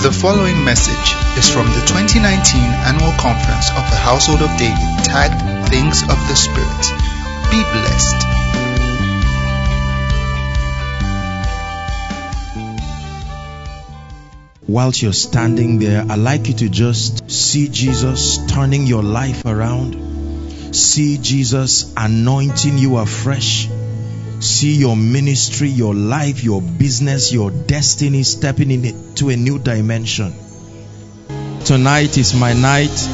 The following message is from the 2019 annual conference of the Household of David tagged Things of the Spirit. Be blessed. Whilst you're standing there, I'd like you to just see Jesus turning your life around. See Jesus anointing you afresh. See your ministry, your life, your business, your destiny stepping into a new dimension. Tonight is my night.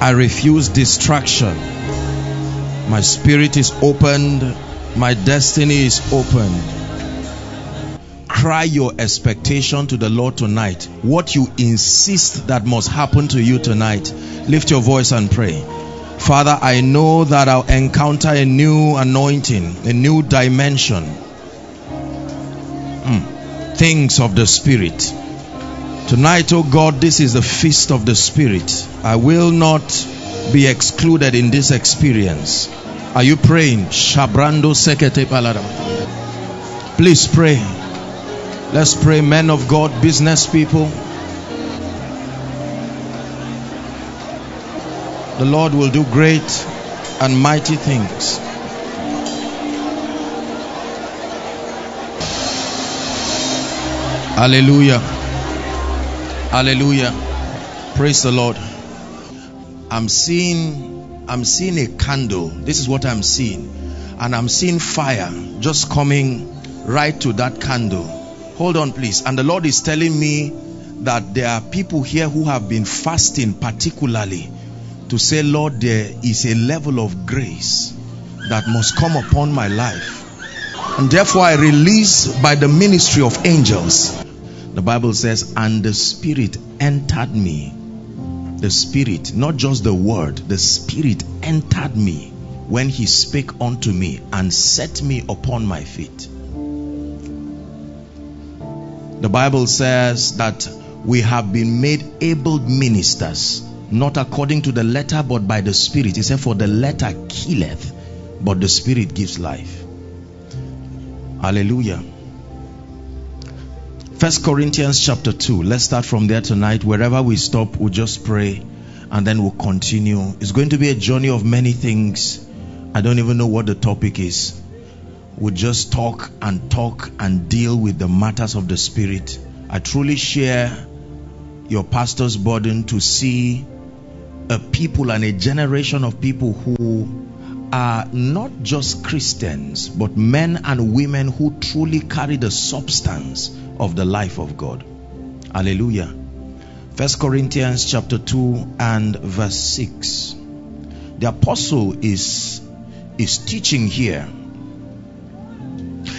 I refuse distraction. My spirit is opened. My destiny is opened cry your expectation to the Lord tonight. What you insist that must happen to you tonight. Lift your voice and pray. Father, I know that I'll encounter a new anointing, a new dimension. Mm. Things of the Spirit. Tonight, oh God, this is the feast of the Spirit. I will not be excluded in this experience. Are you praying? Shabrando sekete palada. Please pray. Let's pray, men of God, business people. The Lord will do great and mighty things. Hallelujah. Hallelujah. Praise the Lord. I'm seeing I'm seeing a candle. This is what I'm seeing. And I'm seeing fire just coming right to that candle Hold on, please. And the Lord is telling me that there are people here who have been fasting, particularly to say, Lord, there is a level of grace that must come upon my life. And therefore, I release by the ministry of angels. The Bible says, and the Spirit entered me. The Spirit, not just the word, the Spirit entered me when He spake unto me and set me upon my feet. The Bible says that we have been made able ministers, not according to the letter, but by the Spirit. He said, For the letter killeth, but the Spirit gives life. Hallelujah. First Corinthians chapter 2. Let's start from there tonight. Wherever we stop, we'll just pray and then we'll continue. It's going to be a journey of many things. I don't even know what the topic is would just talk and talk and deal with the matters of the Spirit. I truly share your pastor's burden to see a people and a generation of people who are not just Christians, but men and women who truly carry the substance of the life of God. Hallelujah. First Corinthians chapter 2 and verse 6. The apostle is is teaching here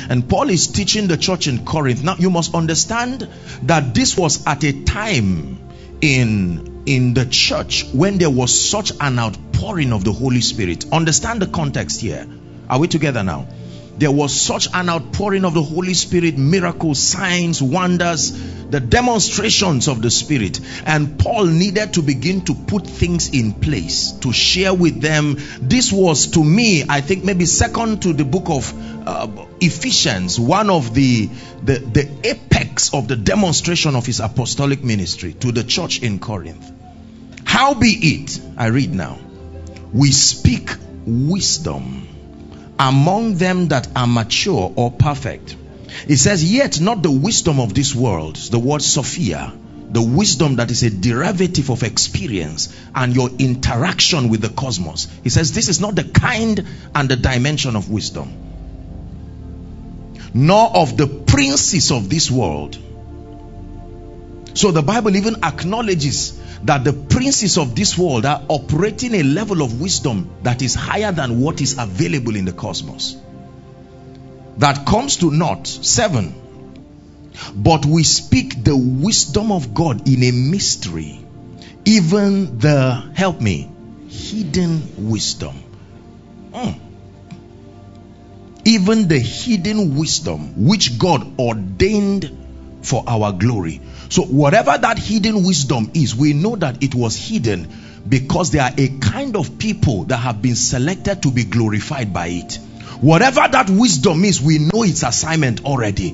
and Paul is teaching the church in Corinth. Now you must understand that this was at a time in in the church when there was such an outpouring of the Holy Spirit. Understand the context here. Are we together now? There was such an outpouring of the Holy Spirit, miracles, signs, wonders, the demonstrations of the Spirit. And Paul needed to begin to put things in place to share with them. This was to me, I think, maybe second to the book of uh, Ephesians, one of the, the the apex of the demonstration of his apostolic ministry to the church in Corinth. How be it, I read now, we speak wisdom among them that are mature or perfect. It says, yet not the wisdom of this world, the word Sophia, the wisdom that is a derivative of experience and your interaction with the cosmos. He says, this is not the kind and the dimension of wisdom nor of the princes of this world. So the Bible even acknowledges that the princes of this world are operating a level of wisdom that is higher than what is available in the cosmos. That comes to naught. Seven. But we speak the wisdom of God in a mystery, even the, help me, hidden wisdom. Mm even the hidden wisdom which God ordained for our glory. So, whatever that hidden wisdom is, we know that it was hidden because there are a kind of people that have been selected to be glorified by it. Whatever that wisdom is, we know its assignment already.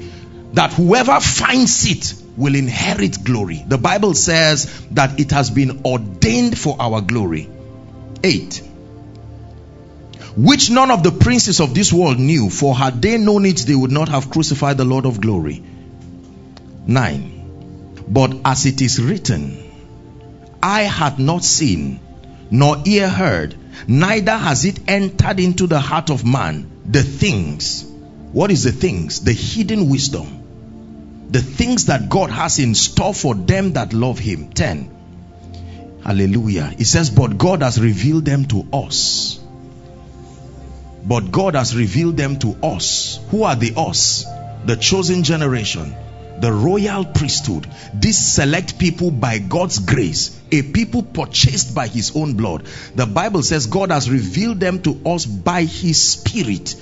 That whoever finds it will inherit glory. The Bible says that it has been ordained for our glory. 8. Which none of the princes of this world knew, for had they known it, they would not have crucified the Lord of glory. 9. But as it is written, Eye had not seen, nor ear heard, neither has it entered into the heart of man the things. What is the things? The hidden wisdom the things that God has in store for them that love Him. 10. Hallelujah. It says, But God has revealed them to us. But God has revealed them to us. Who are the us? The chosen generation, the royal priesthood, these select people by God's grace, a people purchased by His own blood. The Bible says God has revealed them to us by His Spirit.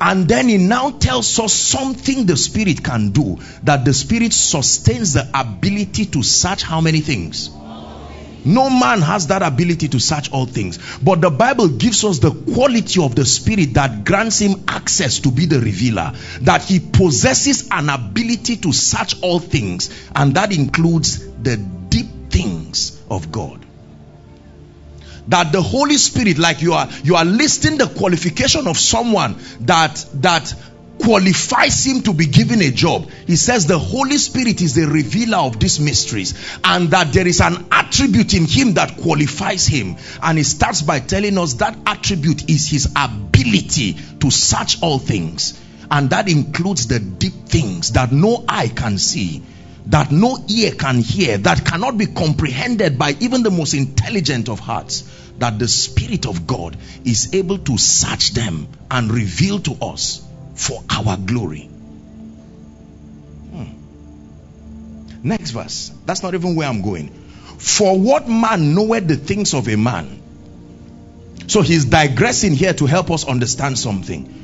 And then he now tells us something the Spirit can do that the Spirit sustains the ability to search how many things? No man has that ability to search all things. But the Bible gives us the quality of the Spirit that grants him access to be the revealer. That he possesses an ability to search all things. And that includes the deep things of God that the holy spirit like you are you are listing the qualification of someone that that qualifies him to be given a job he says the holy spirit is the revealer of these mysteries and that there is an attribute in him that qualifies him. And he starts by telling us that attribute is his ability to search all things. And that includes the deep things that no eye can see that no ear can hear, that cannot be comprehended by even the most intelligent of hearts, that the Spirit of God is able to search them and reveal to us for our glory. Hmm. Next verse. That's not even where I'm going. For what man knoweth the things of a man? So he's digressing here to help us understand something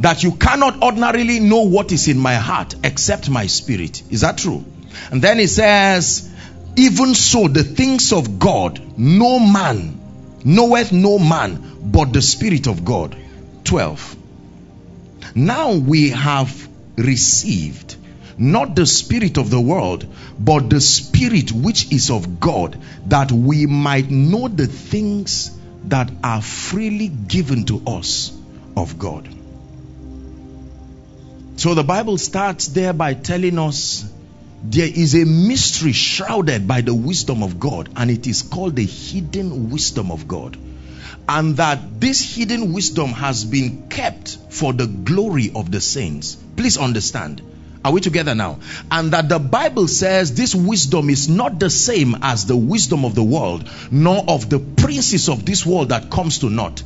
that you cannot ordinarily know what is in my heart except my spirit. Is that true? And then he says, even so, the things of God, no man knoweth no man but the Spirit of God. 12. Now we have received not the Spirit of the world, but the Spirit which is of God, that we might know the things that are freely given to us of God. So the Bible starts there by telling us there is a mystery shrouded by the wisdom of God, and it is called the hidden wisdom of God. And that this hidden wisdom has been kept for the glory of the saints. Please understand. Are we together now? And that the Bible says this wisdom is not the same as the wisdom of the world, nor of the princes of this world that comes to naught.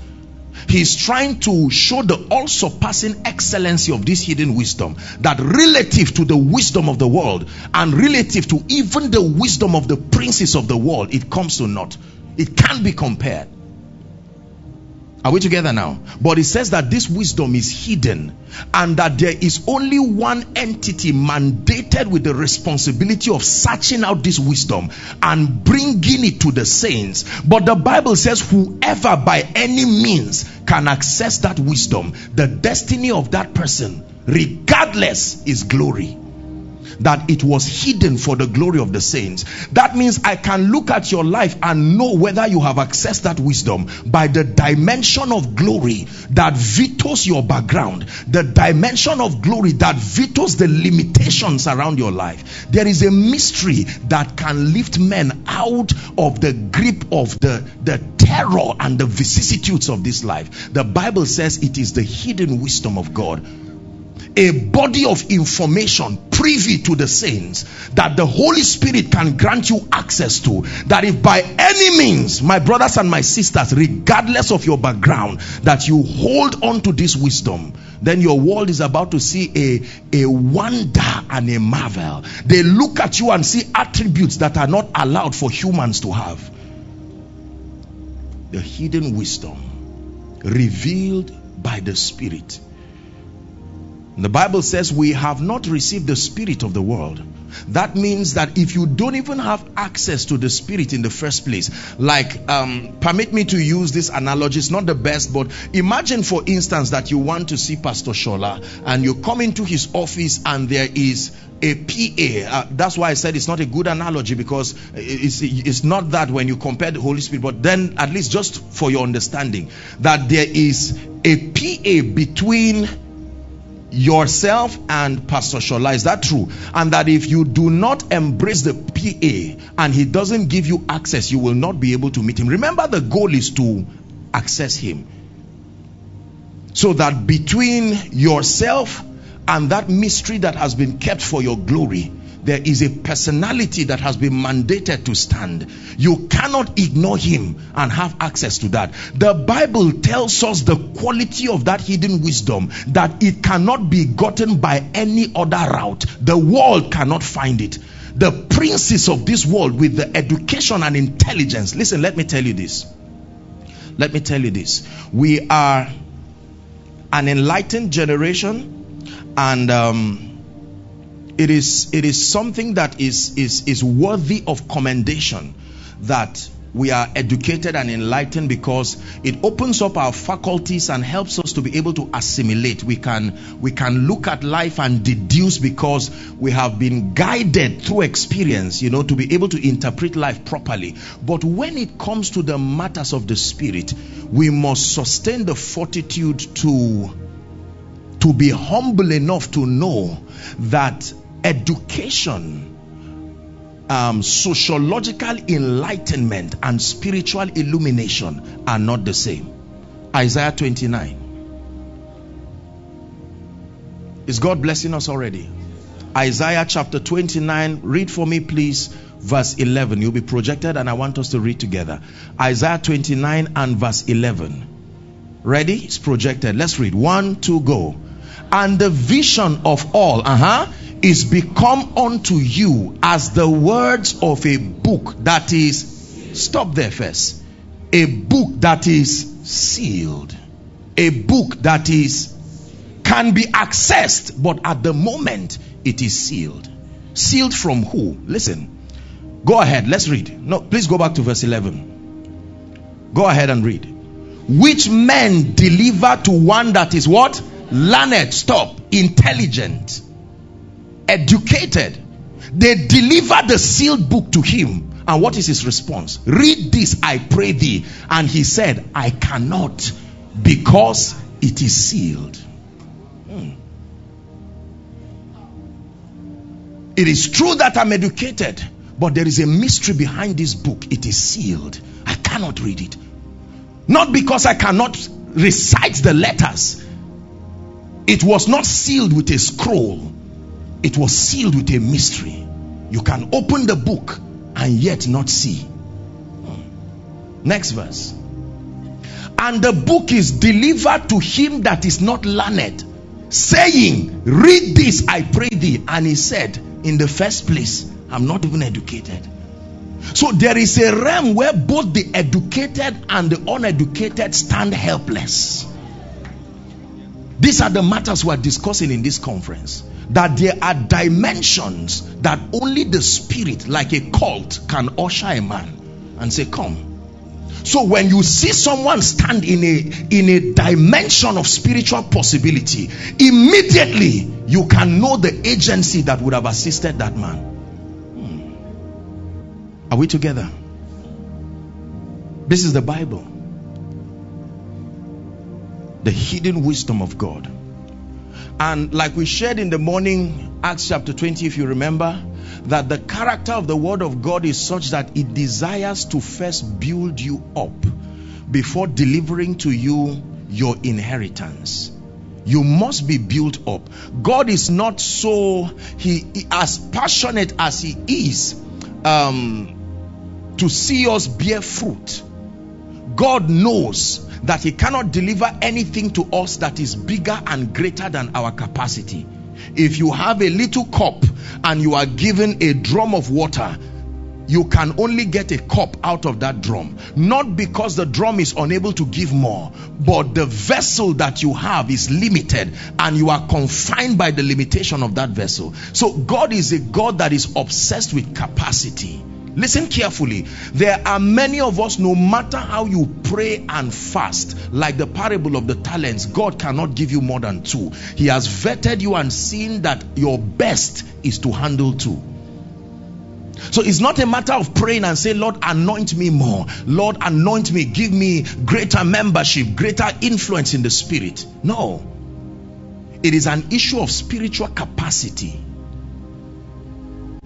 He's trying to show the all surpassing excellency of this hidden wisdom that relative to the wisdom of the world and relative to even the wisdom of the princes of the world, it comes to naught. It can't be compared. Are we together now? But it says that this wisdom is hidden and that there is only one entity mandated with the responsibility of searching out this wisdom and bringing it to the saints. But the Bible says, whoever by any means can access that wisdom, the destiny of that person, regardless, is glory that it was hidden for the glory of the saints. That means I can look at your life and know whether you have accessed that wisdom by the dimension of glory that vetoes your background, the dimension of glory that vetoes the limitations around your life. There is a mystery that can lift men out of the grip of the, the terror and the vicissitudes of this life. The Bible says it is the hidden wisdom of God a body of information privy to the saints that the Holy Spirit can grant you access to. That if by any means, my brothers and my sisters, regardless of your background, that you hold on to this wisdom, then your world is about to see a, a wonder and a marvel. They look at you and see attributes that are not allowed for humans to have. The hidden wisdom revealed by the Spirit the Bible says we have not received the spirit of the world, That means that if you don't even have access to the Spirit in the first place, like, um, permit me to use this analogy, it's not the best, but imagine, for instance, that you want to see Pastor Shola and you come into his office and there is a PA. Uh, that's why I said it's not a good analogy because it's, it's not that when you compare the Holy Spirit, but then at least just for your understanding, that there is a PA between yourself and Pastor Shola. Is that true? And that if you do not embrace the PA and he doesn't give you access, you will not be able to meet him. Remember, the goal is to access him. So that between yourself and that mystery that has been kept for your glory, there is a personality that has been mandated to stand. You cannot ignore him and have access to that. The Bible tells us the quality of that hidden wisdom that it cannot be gotten by any other route. The world cannot find it. The princes of this world with the education and intelligence. Listen, let me tell you this. Let me tell you this. We are an enlightened generation and um, it is it is something that is is is worthy of commendation that we are educated and enlightened because it opens up our faculties and helps us to be able to assimilate. We can we can look at life and deduce because we have been guided through experience you know to be able to interpret life properly. But when it comes to the matters of the spirit we must sustain the fortitude to to be humble enough to know that education um, sociological enlightenment and spiritual illumination are not the same. Isaiah 29. Is God blessing us already? Isaiah chapter 29. Read for me, please, verse 11. You'll be projected, and I want us to read together. Isaiah 29 and verse 11. Ready? It's projected. Let's read. One, two, go. And the vision of all, uh huh is become unto you as the words of a book that is stop there first a book that is sealed a book that is can be accessed but at the moment it is sealed. Sealed from who? Listen go ahead let's read. No please go back to verse 11 go ahead and read. Which men deliver to one that is what? Learned stop intelligent educated. They deliver the sealed book to him. And what is his response? Read this, I pray thee. And he said, I cannot because it is sealed. Hmm. It is true that I'm educated, but there is a mystery behind this book. It is sealed. I cannot read it. Not because I cannot recite the letters, it was not sealed with a scroll it was sealed with a mystery. You can open the book and yet not see. Hmm. Next verse. And the book is delivered to him that is not learned, saying, Read this, I pray thee. And he said, In the first place, I'm not even educated. So there is a realm where both the educated and the uneducated stand helpless. These are the matters we are discussing in this conference that there are dimensions that only the spirit, like a cult, can usher a man and say, Come. So when you see someone stand in a in a dimension of spiritual possibility, immediately you can know the agency that would have assisted that man. Hmm. Are we together? This is the Bible. The hidden wisdom of God. And like we shared in the morning, Acts chapter 20, if you remember, that the character of the word of God is such that it desires to first build you up before delivering to you your inheritance. You must be built up. God is not so he as passionate as he is um, to see us bear fruit. God knows that he cannot deliver anything to us that is bigger and greater than our capacity. If you have a little cup and you are given a drum of water, you can only get a cup out of that drum. Not because the drum is unable to give more, but the vessel that you have is limited and you are confined by the limitation of that vessel. So God is a God that is obsessed with capacity. Listen carefully. There are many of us, no matter how you pray and fast, like the parable of the talents, God cannot give you more than two. He has vetted you and seen that your best is to handle two. So it's not a matter of praying and say, Lord, anoint me more. Lord, anoint me. Give me greater membership, greater influence in the spirit. No. It is an issue of spiritual capacity.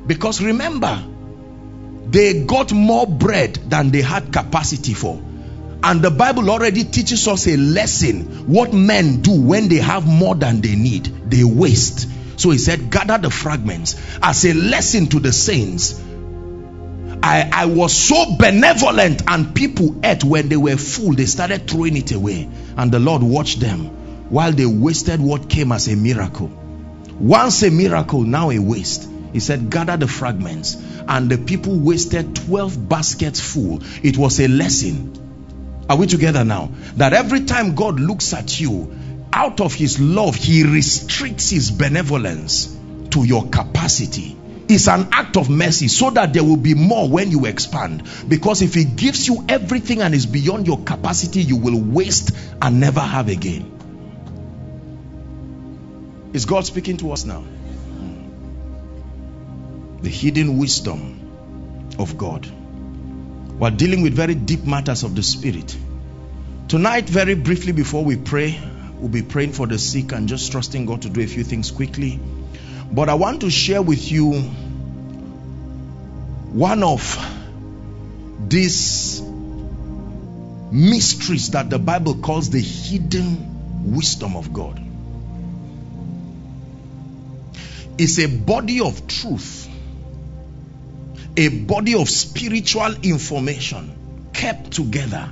Because remember, they got more bread than they had capacity for. And the Bible already teaches us a lesson what men do when they have more than they need. They waste. So he said, gather the fragments as a lesson to the saints. I, I was so benevolent, and people ate when they were full, they started throwing it away. And the Lord watched them while they wasted what came as a miracle. Once a miracle, now a waste. He said, Gather the fragments. And the people wasted 12 baskets full. It was a lesson. Are we together now? That every time God looks at you, out of his love, he restricts his benevolence to your capacity. It's an act of mercy so that there will be more when you expand. Because if he gives you everything and is beyond your capacity, you will waste and never have again. Is God speaking to us now? The hidden wisdom of God. We're dealing with very deep matters of the spirit. Tonight, very briefly before we pray, we'll be praying for the sick and just trusting God to do a few things quickly. But I want to share with you one of these mysteries that the Bible calls the hidden wisdom of God. It's a body of truth, a body of spiritual information kept together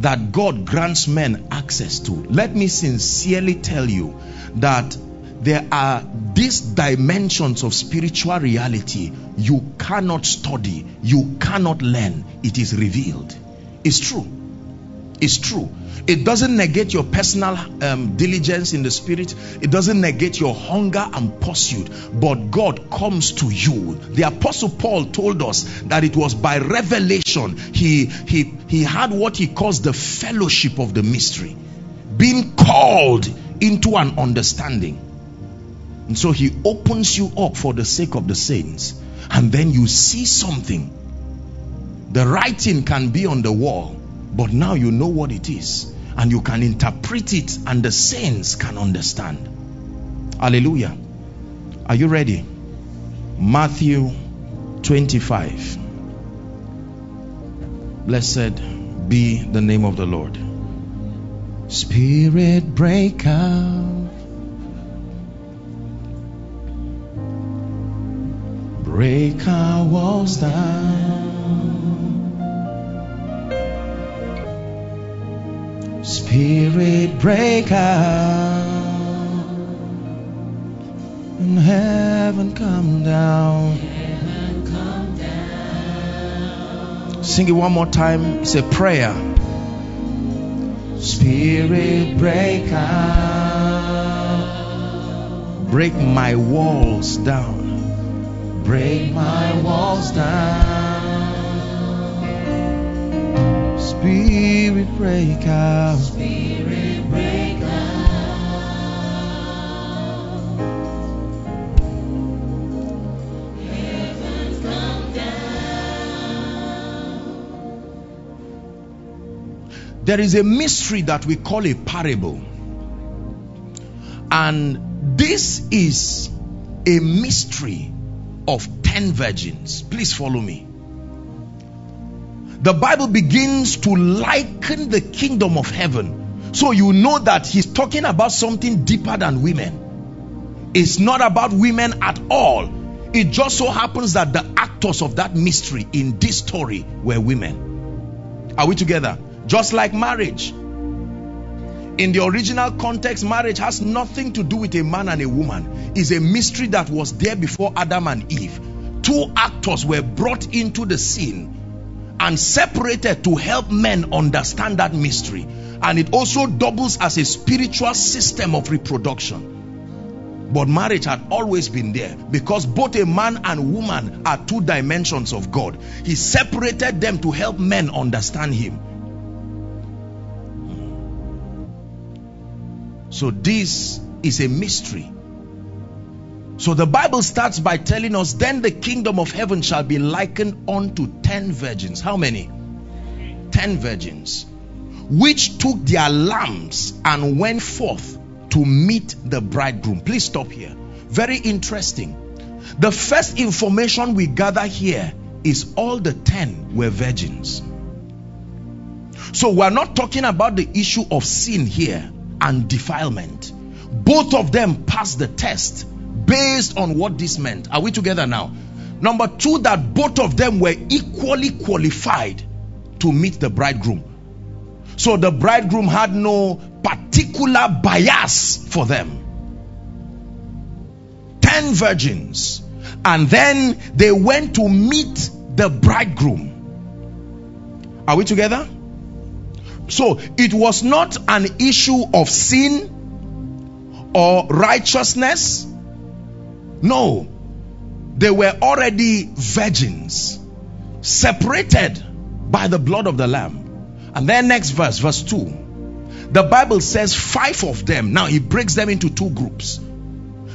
that God grants men access to. Let me sincerely tell you that there are these dimensions of spiritual reality you cannot study, you cannot learn. It is revealed. It's true. It's true. It doesn't negate your personal um, diligence in the spirit. It doesn't negate your hunger and pursuit. But God comes to you. The apostle Paul told us that it was by revelation he he he had what he calls the fellowship of the mystery, being called into an understanding. And so he opens you up for the sake of the saints. And then you see something. The writing can be on the wall, but now you know what it is. And you can interpret it, and the saints can understand. Hallelujah. Are you ready? Matthew 25. Blessed be the name of the Lord. Spirit, break out. Break our walls down. Spirit, break out. And heaven come down. Sing it one more time. It's a prayer. Spirit, break out. Break my walls down break my walls down. Spirit, break out. Spirit, break out. Heaven come down. There is a mystery that we call a parable. And this is a mystery of 10 virgins. Please follow me. The Bible begins to liken the kingdom of heaven. So you know that he's talking about something deeper than women. It's not about women at all. It just so happens that the actors of that mystery in this story were women. Are we together? Just like marriage. In the original context, marriage has nothing to do with a man and a woman. It's a mystery that was there before Adam and Eve. two actors were brought into the scene and separated to help men understand that mystery. And it also doubles as a spiritual system of reproduction. But marriage had always been there because both a man and woman are two dimensions of God. He separated them to help men understand Him. So, this is a mystery. So the Bible starts by telling us, then the kingdom of heaven shall be likened unto ten virgins. How many? Ten virgins, which took their lamps and went forth to meet the bridegroom. Please stop here. Very interesting. The first information we gather here is all the ten were virgins. So we're not talking about the issue of sin here and defilement. Both of them passed the test based on what this meant. Are we together now? Number two, that both of them were equally qualified to meet the bridegroom. So the bridegroom had no particular bias for them. Ten virgins. And then they went to meet the bridegroom. Are we together? So it was not an issue of sin or righteousness no, they were already virgins, separated by the blood of the Lamb. And then, next verse, verse 2, the Bible says five of them. Now, he breaks them into two groups.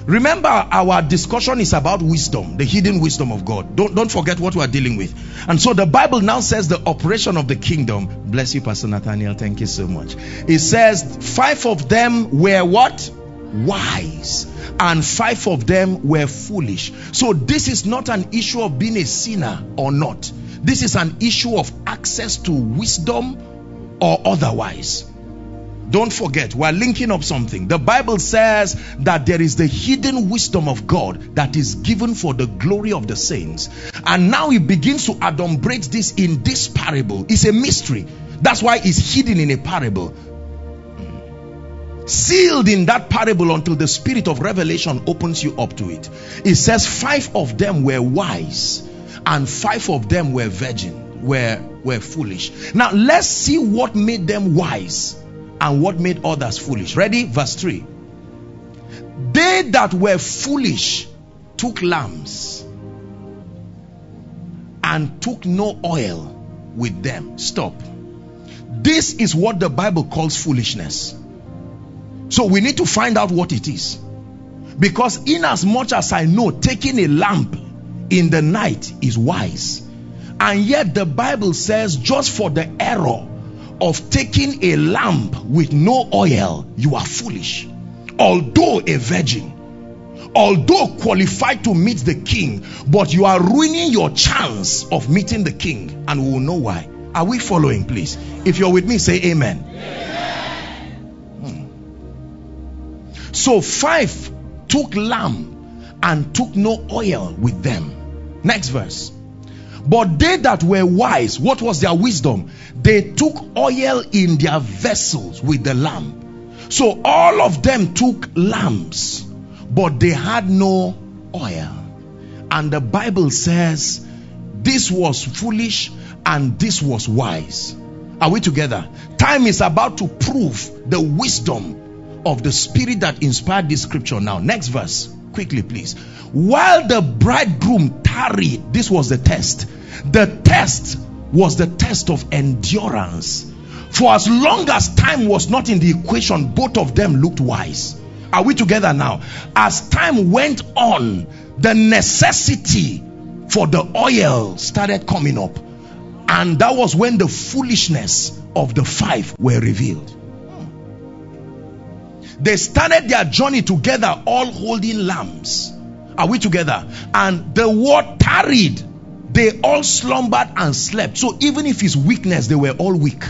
Remember, our discussion is about wisdom, the hidden wisdom of God. Don't, don't forget what we are dealing with. And so the Bible now says the operation of the kingdom. Bless you, Pastor Nathaniel. Thank you so much. It says five of them were what? Wise and five of them were foolish. So, this is not an issue of being a sinner or not. This is an issue of access to wisdom or otherwise. Don't forget, we're linking up something. The Bible says that there is the hidden wisdom of God that is given for the glory of the saints. And now he begins to adumbrate this in this parable. It's a mystery. That's why it's hidden in a parable sealed in that parable until the spirit of revelation opens you up to it. It says five of them were wise and five of them were virgin, were, were foolish. Now let's see what made them wise and what made others foolish. Ready? Verse 3. They that were foolish took lambs and took no oil with them. Stop. This is what the Bible calls foolishness. So we need to find out what it is. Because in as much as I know taking a lamp in the night is wise. And yet the Bible says just for the error of taking a lamp with no oil, you are foolish. Although a virgin, although qualified to meet the king, but you are ruining your chance of meeting the king, and we will know why. Are we following, please? If you're with me, say amen. So five took lamb and took no oil with them. Next verse. But they that were wise, what was their wisdom? They took oil in their vessels with the lamb. So all of them took lambs, but they had no oil. And the Bible says this was foolish and this was wise. Are we together? Time is about to prove the wisdom of the spirit that inspired this scripture now. Next verse, quickly, please. While the bridegroom tarried, this was the test. The test was the test of endurance. For as long as time was not in the equation, both of them looked wise. Are we together now? As time went on, the necessity for the oil started coming up. And that was when the foolishness of the five were revealed. They started their journey together, all holding lambs. Are we together? And the word tarried. They all slumbered and slept. So even if it's weakness, they were all weak.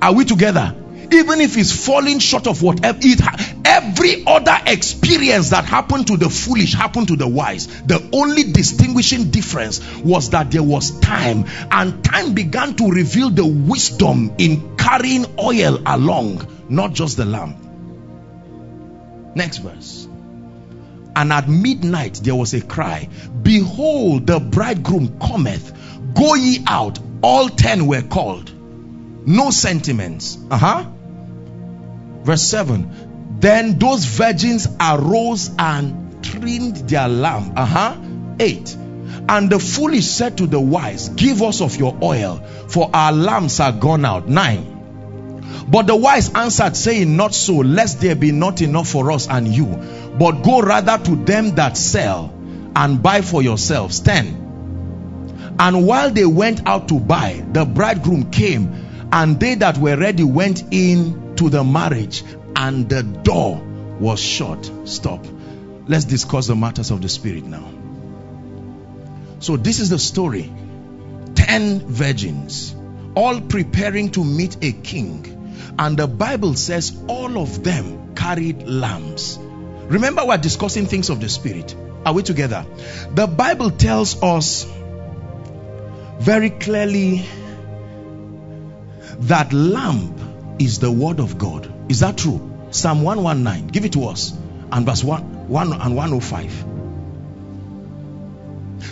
Are we together? Even if it's falling short of whatever it every other experience that happened to the foolish happened to the wise. The only distinguishing difference was that there was time, and time began to reveal the wisdom in carrying oil along, not just the lamp. Next verse. And at midnight there was a cry, Behold, the bridegroom cometh. Go ye out. All ten were called. No sentiments. Uh huh. Verse 7. Then those virgins arose and trimmed their lamp. Uh huh. 8. And the foolish said to the wise, Give us of your oil, for our lamps are gone out. 9. But the wise answered, saying, Not so, lest there be not enough for us and you, but go rather to them that sell and buy for yourselves. 10. And while they went out to buy, the bridegroom came, and they that were ready went in to the marriage, and the door was shut. Stop. Let's discuss the matters of the spirit now. So, this is the story 10 virgins, all preparing to meet a king and the Bible says all of them carried lambs. Remember, we're discussing things of the Spirit. Are we together? The Bible tells us very clearly that lamb is the word of God. Is that true? Psalm 119. Give it to us. And verse 1, 1 and 105.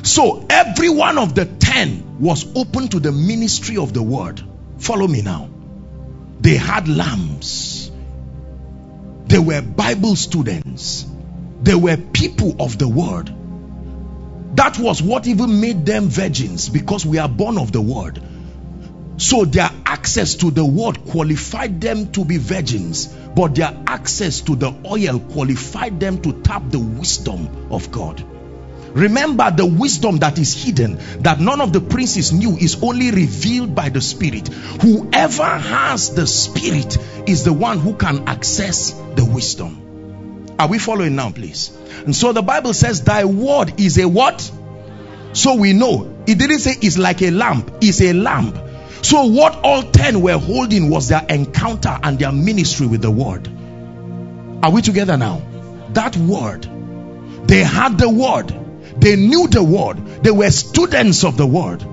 So every one of the ten was open to the ministry of the word. Follow me now. They had lambs. They were Bible students. They were people of the word. That was what even made them virgins because we are born of the word. So their access to the word qualified them to be virgins, but their access to the oil qualified them to tap the wisdom of God. Remember the wisdom that is hidden, that none of the princes knew, is only revealed by the Spirit. Whoever has the Spirit is the one who can access the wisdom. Are we following now, please? And so the Bible says, Thy word is a what? So we know it didn't say it's like a lamp, it's a lamp. So what all 10 were holding was their encounter and their ministry with the word. Are we together now? That word. They had the word they knew the word, they were students of the word.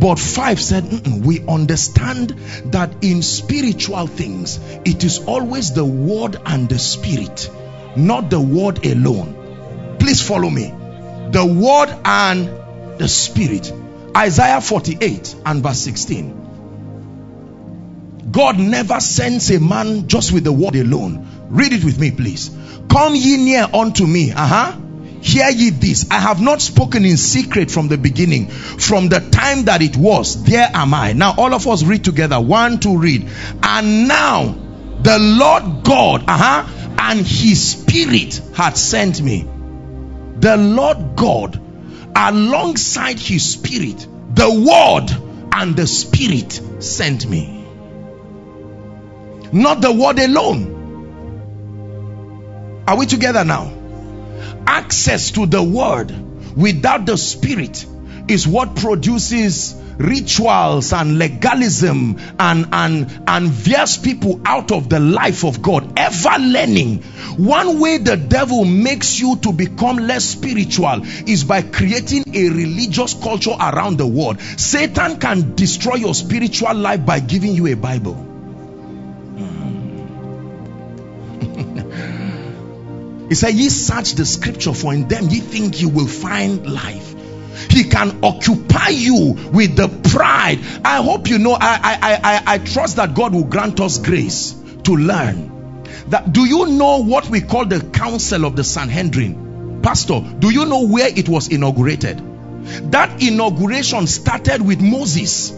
But five said, We understand that in spiritual things, it is always the word and the spirit, not the word alone. Please follow me. The word and the spirit. Isaiah 48 and verse 16. God never sends a man just with the word alone. Read it with me, please. Come ye near unto me. Uh huh Hear ye this I have not spoken in secret from the beginning, from the time that it was. There am I. Now, all of us read together. One, two, read. And now the Lord God, uh huh, and his spirit had sent me. The Lord God, alongside his spirit, the word and the spirit sent me. Not the word alone. Are we together now? Access to the word without the spirit is what produces rituals and legalism and and and veers people out of the life of God ever learning. One way the devil makes you to become less spiritual is by creating a religious culture around the world. Satan can destroy your spiritual life by giving you a bible He said, Ye search the scripture, for in them ye think you will find life. He can occupy you with the pride. I hope you know, I, I, I, I trust that God will grant us grace to learn. That do you know what we call the council of the Sanhedrin? Pastor, do you know where it was inaugurated? That inauguration started with Moses,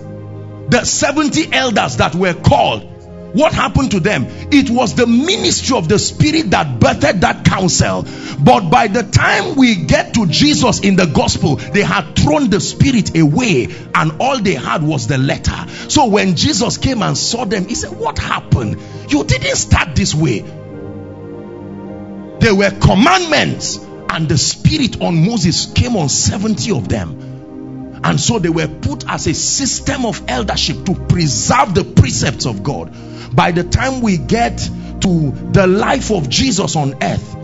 the 70 elders that were called what happened to them? It was the ministry of the Spirit that birthed that council. But by the time we get to Jesus in the gospel, they had thrown the Spirit away, and all they had was the letter. So when Jesus came and saw them, he said, What happened? You didn't start this way. There were commandments, and the Spirit on Moses came on 70 of them. And so they were put as a system of eldership to preserve the precepts of God by the time we get to the life of Jesus on earth,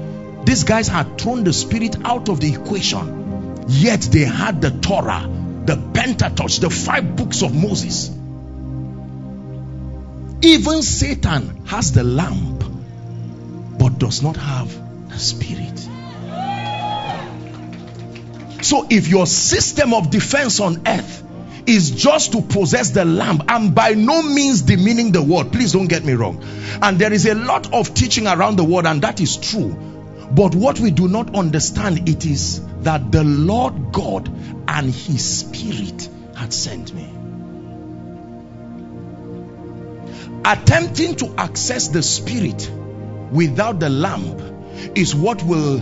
these guys had thrown the spirit out of the equation, yet they had the Torah, the Pentateuch, the five books of Moses. Even Satan has the lamp, but does not have the spirit. So if your system of defense on earth is just to possess the lamb and by no means demeaning the word, please don't get me wrong. And there is a lot of teaching around the word, and that is true. But what we do not understand it is that the Lord God and his spirit had sent me. Attempting to access the spirit without the lamp is what will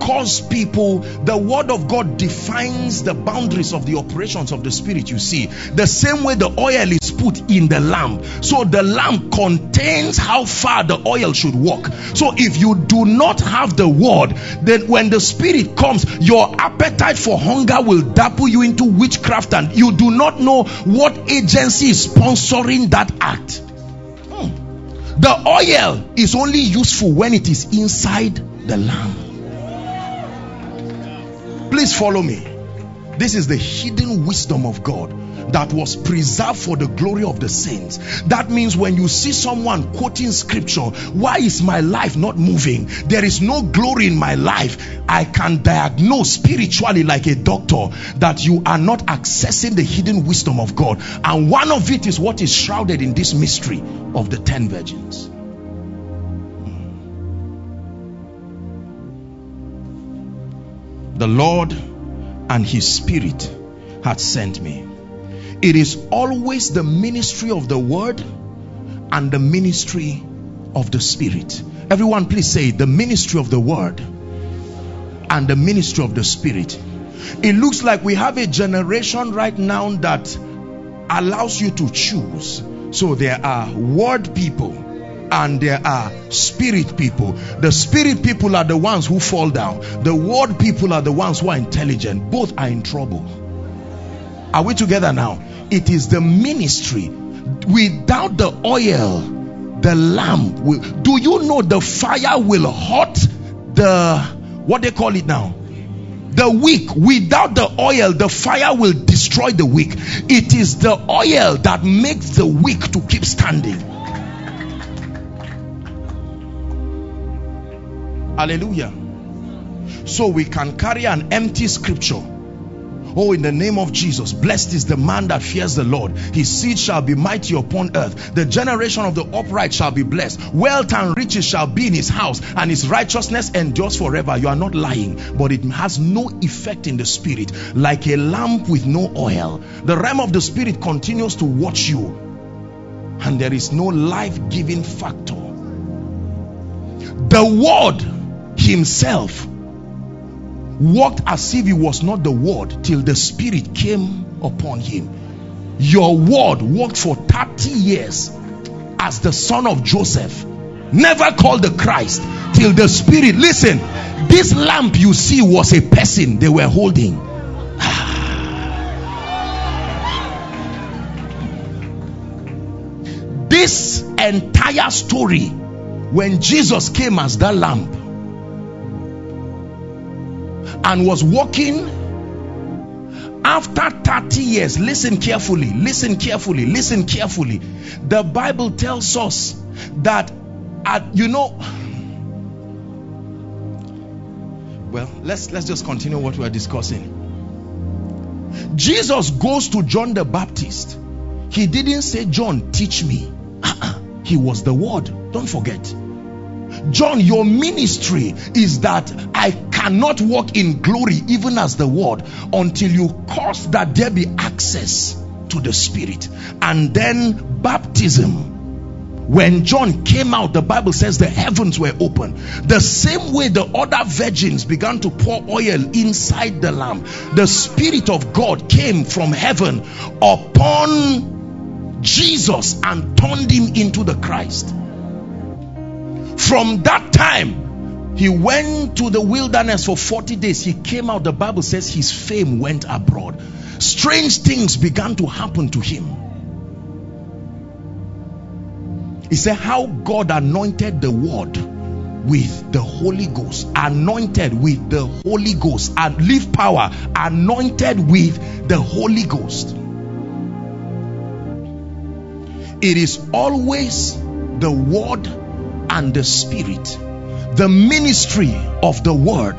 cause people the word of god defines the boundaries of the operations of the spirit you see. The same way the oil is put in the lamp. So the lamp contains how far the oil should walk. So if you do not have the word then when the spirit comes your appetite for hunger will dapple you into witchcraft and you do not know what agency is sponsoring that act. Hmm. the oil is only useful when it is inside the lamp Please follow me. This is the hidden wisdom of God that was preserved for the glory of the saints. That means when you see someone quoting scripture, why is my life not moving? There is no glory in my life. I can diagnose spiritually, like a doctor, that you are not accessing the hidden wisdom of God. And one of it is what is shrouded in this mystery of the ten virgins. The Lord and his spirit had sent me. It is always the ministry of the word and the ministry of the spirit. Everyone, please say the ministry of the word and the ministry of the spirit. It looks like we have a generation right now that allows you to choose. So there are word people and there are spirit people. The spirit people are the ones who fall down, the word people are the ones who are intelligent. Both are in trouble. Are we together now? It is the ministry. Without the oil, the lamp will. Do you know the fire will hot the what they call it now? The wick Without the oil, the fire will destroy the wick It is the oil that makes the wick to keep standing. Hallelujah. So we can carry an empty scripture. Oh, in the name of Jesus, blessed is the man that fears the Lord. His seed shall be mighty upon earth. The generation of the upright shall be blessed. Wealth and riches shall be in his house, and his righteousness endures forever. You are not lying, but it has no effect in the spirit. Like a lamp with no oil, the realm of the spirit continues to watch you, and there is no life giving factor. The word himself walked as if he was not the word till the spirit came upon him. Your word walked for 30 years as the son of joseph never called the christ till the spirit listen this lamp you see was a person they were holding. This entire story when jesus came as that lamp and was walking after 30 years. Listen carefully listen carefully listen carefully. The bible tells us that at, you know well let's let's just continue what we are discussing. Jesus goes to john the baptist. He didn't say john teach me. Uh-uh. he was the word. Don't forget. John, your ministry is that I cannot walk in glory even as the word until you cause that there be access to the spirit and then baptism when John came out, the Bible says the heavens were open. The same way the other virgins began to pour oil inside the lamp, the Spirit of God came from heaven upon Jesus and turned him into the Christ. From that time, he went to the wilderness for 40 days. He came out. The Bible says his fame went abroad. Strange things began to happen to him. He said, How God anointed the word with the Holy Ghost, anointed with the Holy Ghost, and live power, anointed with the Holy Ghost. It is always the word and the spirit the ministry of the word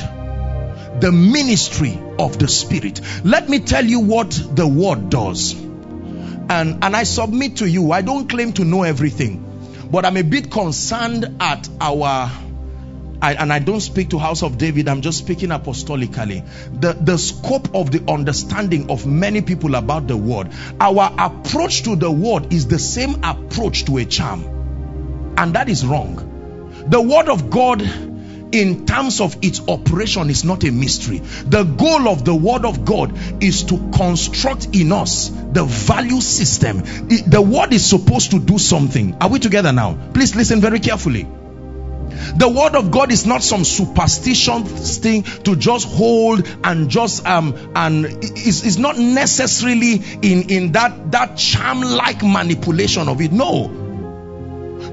the ministry of the spirit let me tell you what the word does and and i submit to you i don't claim to know everything but i'm a bit concerned at our I, and I don't speak to House of David, I'm just speaking apostolically. The, the scope of the understanding of many people about the word. Our approach to the word is the same approach to a charm. And that is wrong. The word of God in terms of its operation is not a mystery. The goal of the word of God is to construct in us the value system. The word is supposed to do something. Are we together now? Please listen very carefully. The word of God is not some superstition thing to just hold and just um and is is not necessarily in in that that charm like manipulation of it. No.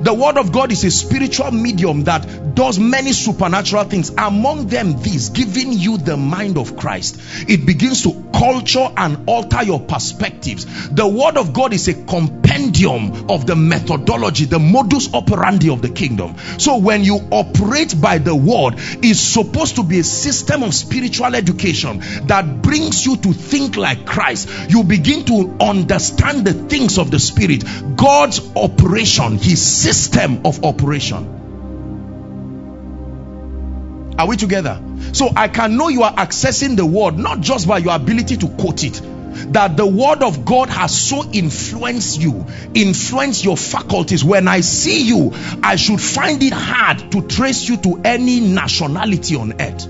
The word of God is a spiritual medium that does many supernatural things. Among them, this giving you the mind of Christ. It begins to culture and alter your perspectives. The word of God is a compendium of the methodology, the modus operandi of the kingdom. So when you operate by the word, it's supposed to be a system of spiritual education that brings you to think like Christ. You begin to understand the things of the spirit, God's operation, his system of operation. Are we together? So I can know you are accessing the word not just by your ability to quote it, that the word of God has so influenced you, influenced your faculties. When I see you, I should find it hard to trace you to any nationality on earth.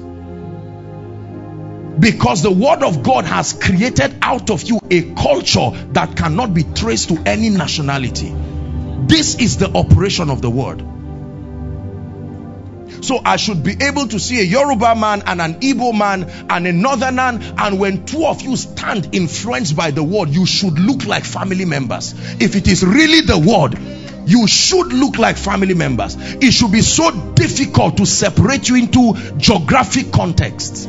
Because the word of God has created out of you a culture that cannot be traced to any nationality. This is the operation of the word. So I should be able to see a Yoruba man and an Igbo man and a northerner and when two of you stand influenced by the word, you should look like family members. If it is really the word, you should look like family members. It should be so difficult to separate you into geographic contexts.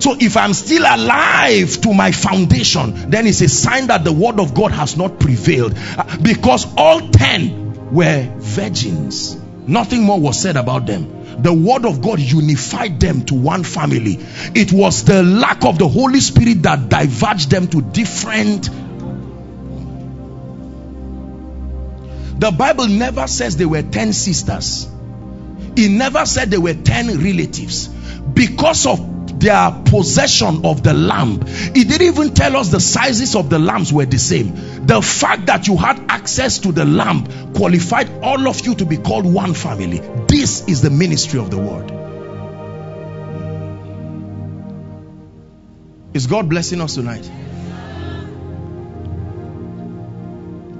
So if I'm still alive to my foundation, then it's a sign that the word of God has not prevailed. Uh, because all 10 were virgins. Nothing more was said about them the word of God unified them to one family. It was the lack of the Holy Spirit that diverged them to different. The Bible never says they were 10 sisters, it never said they were 10 relatives because of their possession of the lamb. It didn't even tell us the sizes of the lambs were the same. The fact that you had access to the lamb qualified all of you to be called one family. This is the ministry of the word. Is God blessing us tonight?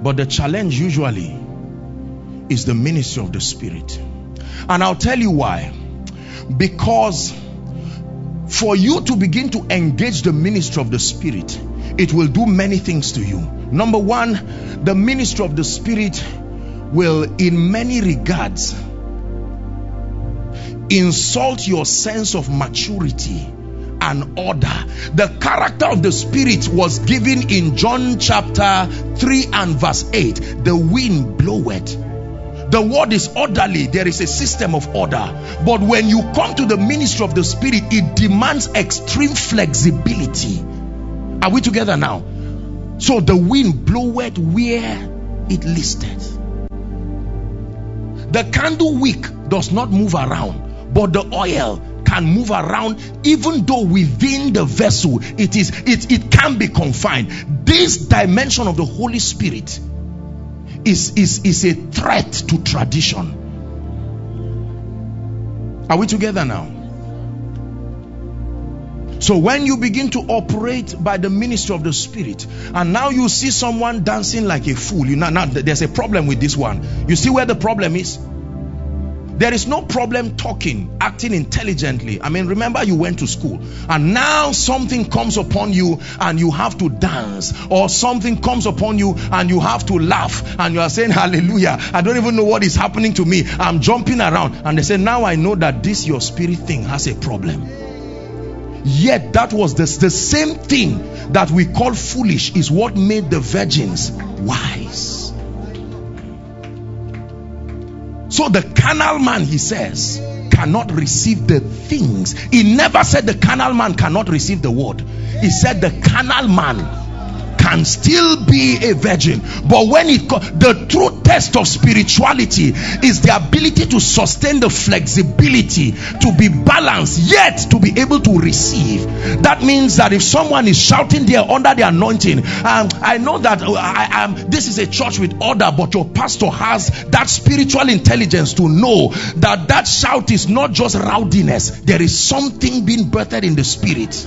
But the challenge usually is the ministry of the Spirit. And I'll tell you why. Because for you to begin to engage the ministry of the spirit it will do many things to you. Number one the ministry of the spirit will in many regards insult your sense of maturity and order. The character of the spirit was given in john chapter 3 and verse 8 the wind bloweth the word is orderly. There is a system of order. But when you come to the ministry of the spirit, it demands extreme flexibility. Are we together now? So the wind bloweth where it listed. The candle wick does not move around, but the oil can move around even though within the vessel it is it, it can be confined. This dimension of the Holy Spirit is, is, is a threat to tradition. Are we together now? So when you begin to operate by the ministry of the spirit, and now you see someone dancing like a fool, you know, now there's a problem with this one. You see where the problem is? There is no problem talking, acting intelligently. I mean, remember you went to school and now something comes upon you and you have to dance, or something comes upon you and you have to laugh, and you are saying, Hallelujah. I don't even know what is happening to me. I'm jumping around. And they say, Now I know that this your spirit thing has a problem. Yet that was the, the same thing that we call foolish, is what made the virgins wise. So the carnal man, he says, cannot receive the things. He never said the carnal man cannot receive the word. He said the carnal man can still be a virgin. But when it the true test of spirituality is the ability to sustain the flexibility to be balanced yet to be able to receive. That means that if someone is shouting there under the anointing um, i know that uh, I, um, this is a church with order but your pastor has that spiritual intelligence to know that that shout is not just rowdiness. There is something being birthed in the spirit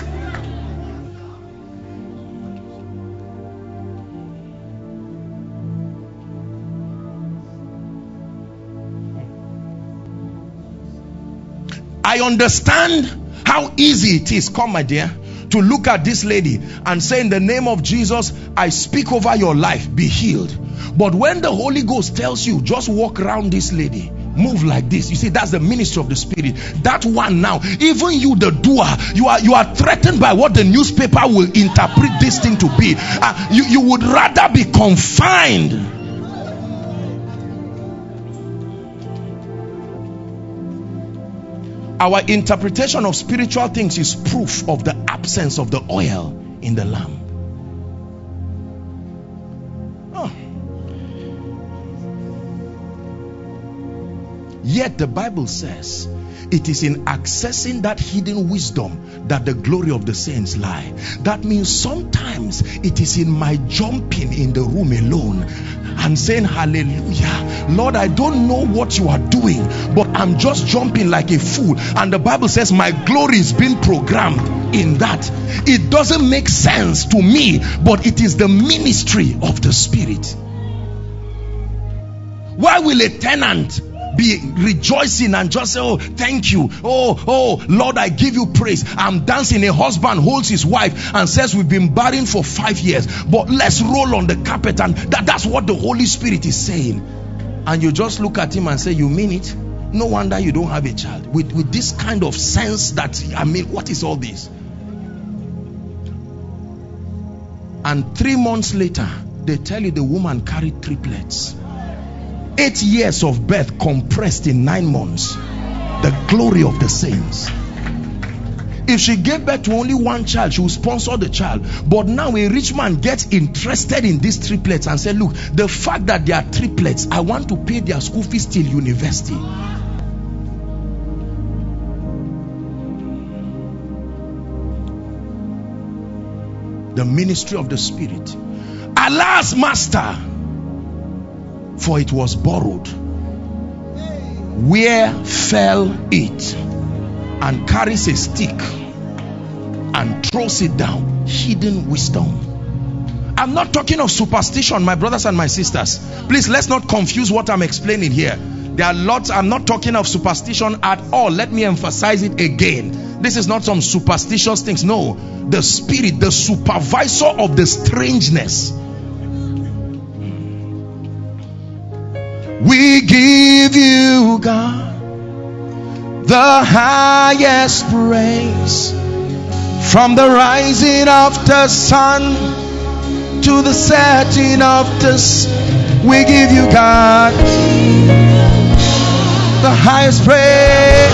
I understand how easy it is, come my dear, to look at this lady and say, In the name of Jesus, I speak over your life, be healed. But when the Holy Ghost tells you, just walk around this lady, move like this you see that's the ministry of the spirit. That one now even you the doer you are you are threatened by what the newspaper will interpret this thing to be. Uh, you, you would rather be confined Our interpretation of spiritual things is proof of the absence of the oil in the lamp. Oh. Yet the Bible says it is in accessing that hidden wisdom that the glory of the saints lie. That means sometimes it is in my jumping in the room alone and saying, Hallelujah. Lord, I don't know what you are doing, but I'm just jumping like a fool. And the Bible says, My glory is being programmed in that. It doesn't make sense to me, but it is the ministry of the Spirit. Why will a tenant be rejoicing and just say, Oh, thank you. Oh, oh, Lord, I give you praise. I'm dancing. A husband holds his wife and says, We've been married for five years, but let's roll on the carpet. And that, that's what the Holy Spirit is saying. And you just look at him and say, You mean it? No wonder you don't have a child. With, with this kind of sense that, I mean, what is all this? And three months later, they tell you the woman carried triplets eight years of birth compressed in nine months. The glory of the saints. If she gave birth to only one child she will sponsor the child. But now a rich man gets interested in these triplets and say look the fact that they are triplets i want to pay their school fees till university. The ministry of the spirit. Alas master for it was borrowed. Where fell it? And carries a stick and throws it down. Hidden wisdom. I'm not talking of superstition, my brothers and my sisters. Please, let's not confuse what I'm explaining here. There are lots, I'm not talking of superstition at all. Let me emphasize it again. This is not some superstitious things. No, the spirit, the supervisor of the strangeness We give you, God, the highest praise from the rising of the sun to the setting of the sun. We give you, God, the highest praise.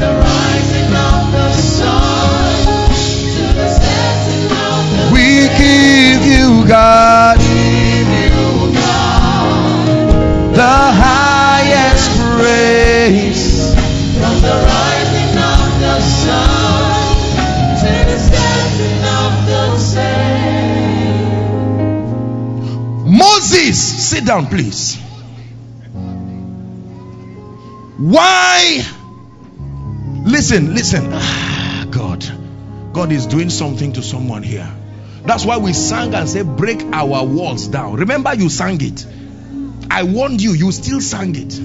The rising of the sun to the setting of the. We give you, God the highest praise. From the rising of the sun to the setting of the same. Moses, sit down, please. Why? Listen, listen. Ah, God. God is doing something to someone here. That's why we sang and said, Break our walls down. Remember, you sang it. I warned you, you still sang it.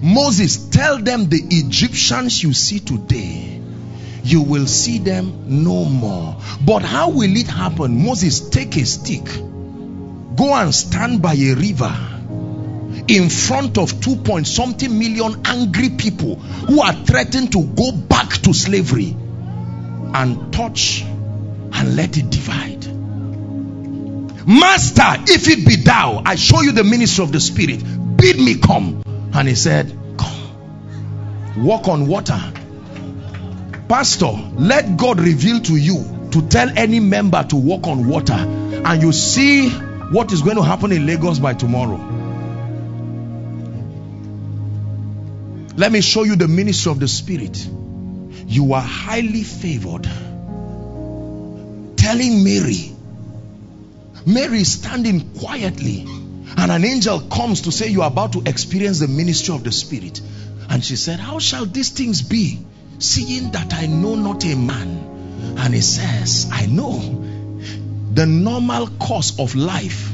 Moses, tell them the Egyptians you see today, you will see them no more. But how will it happen? Moses, take a stick, go and stand by a river in front of two point something million angry people who are threatened to go back to slavery and touch and let it divide. Master, if it be thou, I show you the ministry of the Spirit. Bid me come. And he said, Come. Walk on water. Pastor, let God reveal to you to tell any member to walk on water. And you see what is going to happen in Lagos by tomorrow. Let me show you the ministry of the Spirit. You are highly favored. Telling Mary, Mary is standing quietly, and an angel comes to say, You are about to experience the ministry of the Spirit. And she said, How shall these things be, seeing that I know not a man? And he says, I know the normal course of life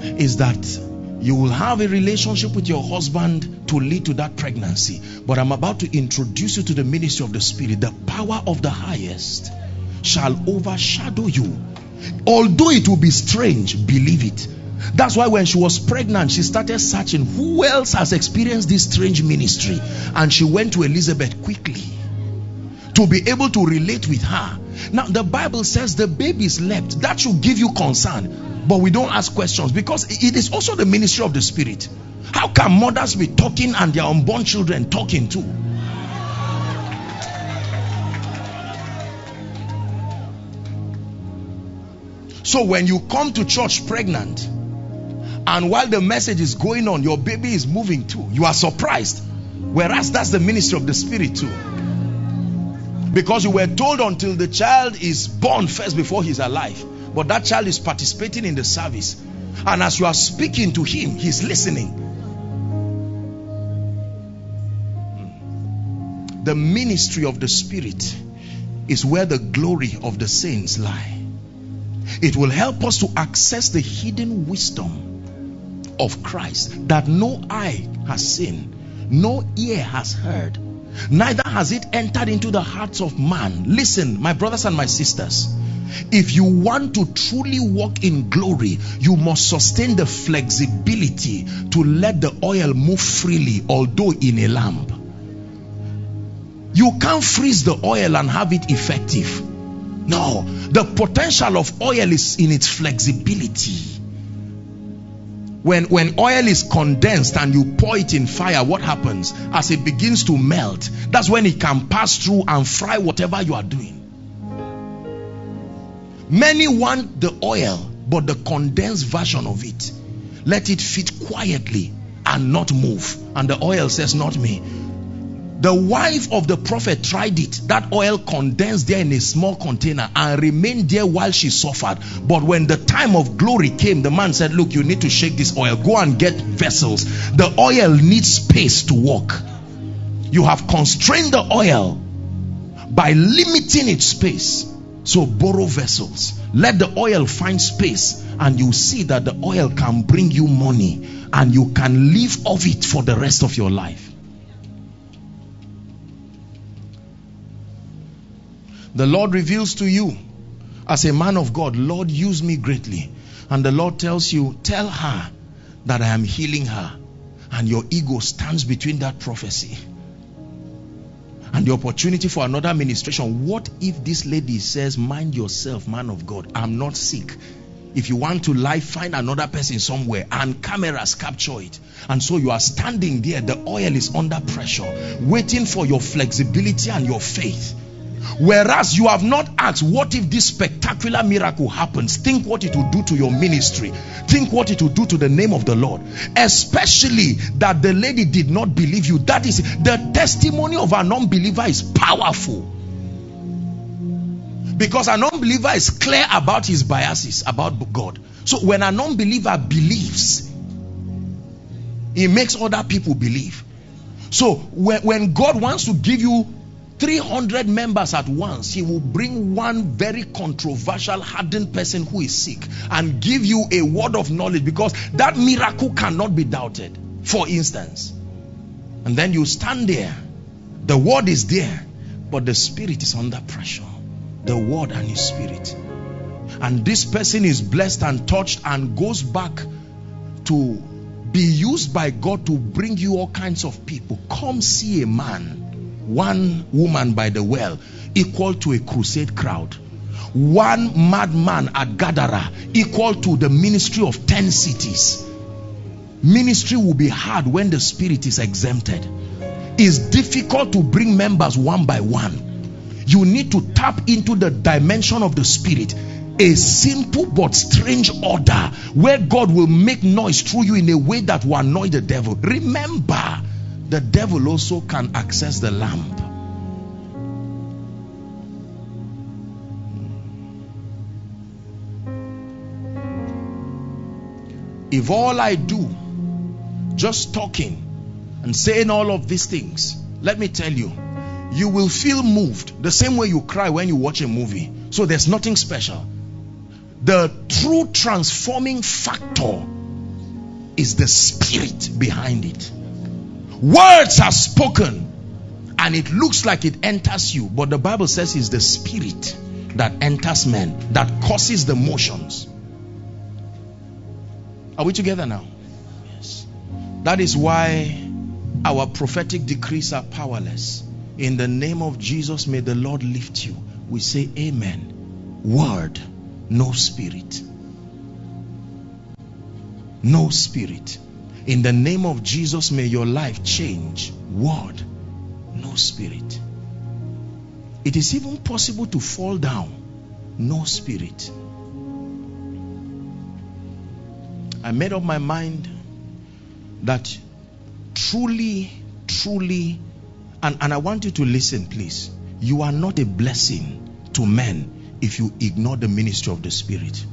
is that you will have a relationship with your husband to lead to that pregnancy. But I'm about to introduce you to the ministry of the Spirit. The power of the highest shall overshadow you. Although it will be strange, believe it. That's why when she was pregnant, she started searching who else has experienced this strange ministry. And she went to Elizabeth quickly to be able to relate with her. Now, the Bible says the baby slept. That should give you concern. But we don't ask questions because it is also the ministry of the Spirit. How can mothers be talking and their unborn children talking too? So when you come to church pregnant, and while the message is going on, your baby is moving too, you are surprised. Whereas that's the ministry of the Spirit too. Because you were told until the child is born first before he's alive. But that child is participating in the service. And as you are speaking to him, he's listening. Hmm. The ministry of the Spirit is where the glory of the saints lie. It will help us to access the hidden wisdom of Christ that no eye has seen, no ear has heard, neither has it entered into the hearts of man. Listen, my brothers and my sisters. If you want to truly walk in glory, you must sustain the flexibility to let the oil move freely, although in a lamp. You can't freeze the oil and have it effective. No, the potential of oil is in its flexibility. When, when oil is condensed and you pour it in fire, what happens? As it begins to melt, that's when it can pass through and fry whatever you are doing. Many want the oil, but the condensed version of it. Let it fit quietly and not move. And the oil says, Not me. The wife of the prophet tried it. That oil condensed there in a small container and remained there while she suffered. But when the time of glory came, the man said, Look, you need to shake this oil. Go and get vessels. The oil needs space to work. You have constrained the oil by limiting its space. So borrow vessels. Let the oil find space and you see that the oil can bring you money and you can live off it for the rest of your life. The Lord reveals to you as a man of God, Lord, use me greatly. And the Lord tells you, tell her that I am healing her. And your ego stands between that prophecy and the opportunity for another administration. What if this lady says, Mind yourself, man of God, I'm not sick. If you want to lie, find another person somewhere and cameras capture it. And so you are standing there, the oil is under pressure, waiting for your flexibility and your faith. Whereas you have not asked, what if this spectacular miracle happens? Think what it will do to your ministry. Think what it will do to the name of the Lord. Especially that the lady did not believe you. That is the testimony of an unbeliever is powerful. Because an unbeliever is clear about his biases about God. So when an unbeliever believes, he makes other people believe. So when, when God wants to give you 300 members at once, he will bring one very controversial, hardened person who is sick and give you a word of knowledge because that miracle cannot be doubted. For instance, and then you stand there, the word is there, but the spirit is under pressure. The word and his spirit. And this person is blessed and touched and goes back to be used by God to bring you all kinds of people. Come see a man one woman by the well equal to a crusade crowd. One madman at Gadara equal to the ministry of 10 cities. Ministry will be hard when the spirit is exempted. It's difficult to bring members one by one. You need to tap into the dimension of the spirit a simple but strange order where God will make noise through you in a way that will annoy the devil. Remember, the devil also can access the lamp. If all I do, just talking and saying all of these things, let me tell you, you will feel moved the same way you cry when you watch a movie. So there's nothing special. The true transforming factor is the spirit behind it. Words are spoken and it looks like it enters you, but the Bible says it's the spirit that enters men, that causes the motions. Are we together now? Yes. That is why our prophetic decrees are powerless. In the name of Jesus, may the Lord lift you. We say, Amen. Word, no spirit. No spirit. In the name of Jesus, may your life change. Word, no spirit. It is even possible to fall down. No spirit. I made up my mind that truly, truly, and, and I want you to listen, please. You are not a blessing to men if you ignore the ministry of the Spirit.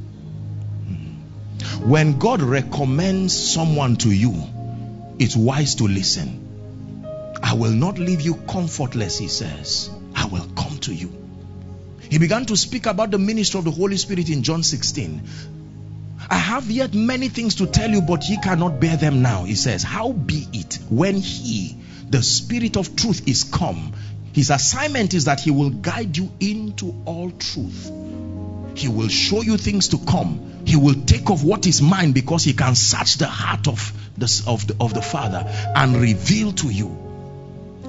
When God recommends someone to you, it's wise to listen. I will not leave you comfortless, he says. I will come to you. He began to speak about the ministry of the Holy Spirit in John 16. I have yet many things to tell you, but ye cannot bear them now. He says, How be it when he, the Spirit of truth, is come? His assignment is that he will guide you into all truth. He will show you things to come. He will take off what is mine because he can search the heart of the, of the, of the Father and reveal to you.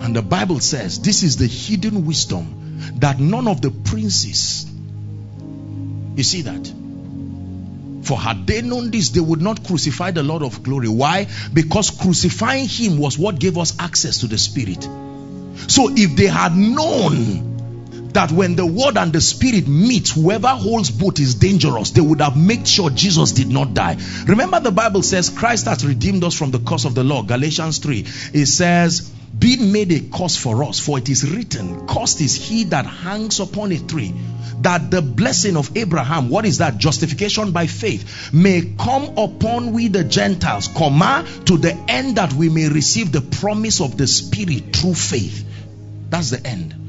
And the Bible says this is the hidden wisdom that none of the princes, you see that? For had they known this, they would not crucify the Lord of glory. Why? Because crucifying him was what gave us access to the Spirit. So if they had known that when the word and the spirit meet, whoever holds both is dangerous, they would have made sure Jesus did not die. Remember, the Bible says Christ has redeemed us from the curse of the law. Galatians 3. It says, being made a curse for us, for it is written, Cursed is he that hangs upon a tree, that the blessing of Abraham, what is that? Justification by faith, may come upon we the Gentiles, comma, to the end that we may receive the promise of the Spirit through faith. That's the end.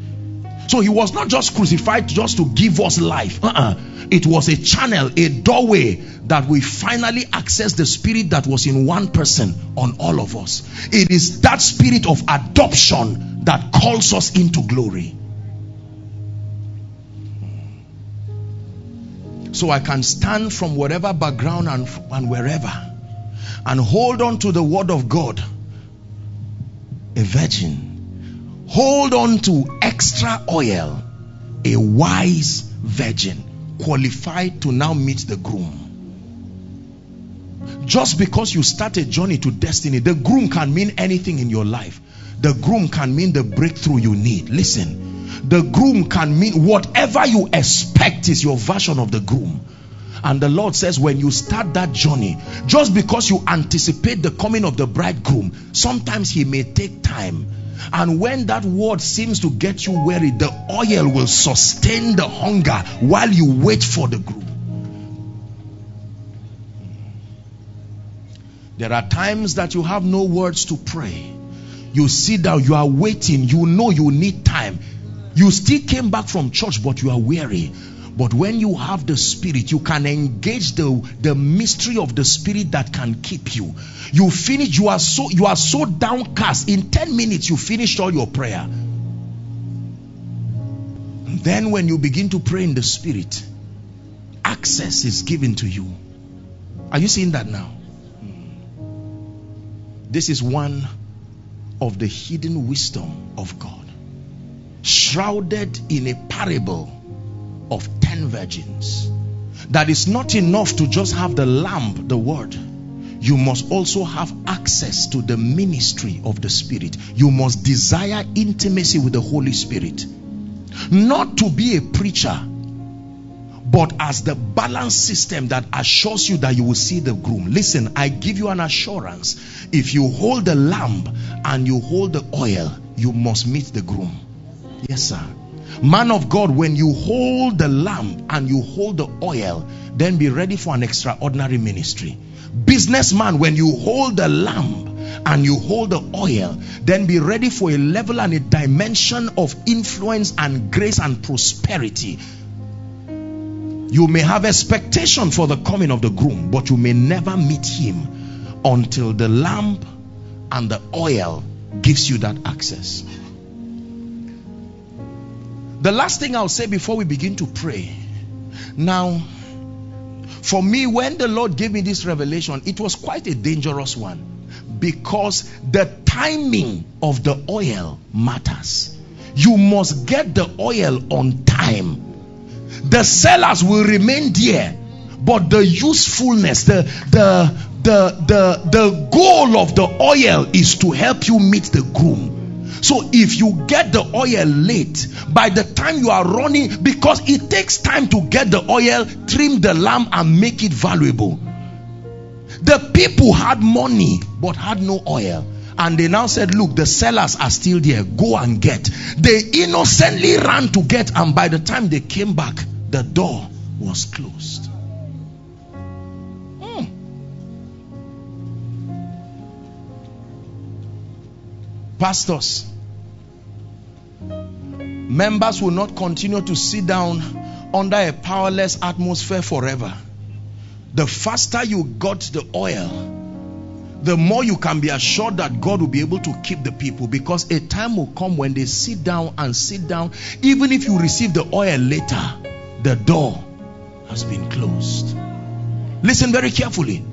So he was not just crucified just to give us life. Uh-uh. It was a channel, a doorway that we finally access the spirit that was in one person on all of us. It is that spirit of adoption that calls us into glory. So I can stand from whatever background and, and wherever and hold on to the word of God. A virgin. Hold on to extra oil. A wise virgin qualified to now meet the groom. Just because you start a journey to destiny, the groom can mean anything in your life. The groom can mean the breakthrough you need. Listen, the groom can mean whatever you expect is your version of the groom. And the Lord says, when you start that journey, just because you anticipate the coming of the bridegroom, sometimes he may take time. And when that word seems to get you weary, the oil will sustain the hunger while you wait for the group. There are times that you have no words to pray. You sit down, you are waiting, you know you need time. You still came back from church, but you are weary. But when you have the spirit, you can engage the, the mystery of the spirit that can keep you. You finish, you are so you are so downcast. In 10 minutes, you finished all your prayer. Then when you begin to pray in the spirit, access is given to you. Are you seeing that now? This is one of the hidden wisdom of God. shrouded in a parable of 10 virgins. That is not enough to just have the lamp, the word. You must also have access to the ministry of the Spirit. You must desire intimacy with the Holy Spirit. Not to be a preacher, but as the balance system that assures you that you will see the groom. Listen, I give you an assurance. If you hold the lamp and you hold the oil, you must meet the groom. Yes, sir. Man of God, when you hold the lamp and you hold the oil, then be ready for an extraordinary ministry. Businessman, when you hold the lamp and you hold the oil, then be ready for a level and a dimension of influence and grace and prosperity. You may have expectation for the coming of the groom, but you may never meet him until the lamp and the oil gives you that access. The last thing I'll say before we begin to pray. Now, for me, when the Lord gave me this revelation, it was quite a dangerous one because the timing of the oil matters. You must get the oil on time. The sellers will remain there, but the usefulness, the the the the the goal of the oil is to help you meet the groom. So if you get the oil late, by the time you are running, because it takes time to get the oil, trim the lamp, and make it valuable. The people had money but had no oil. And they now said, Look, the sellers are still there. Go and get. They innocently ran to get, and by the time they came back, the door was closed. Hmm. Pastors, members will not continue to sit down under a powerless atmosphere forever. The faster you got the oil, the more you can be assured that God will be able to keep the people because a time will come when they sit down and sit down. Even if you receive the oil later, the door has been closed. Listen very carefully.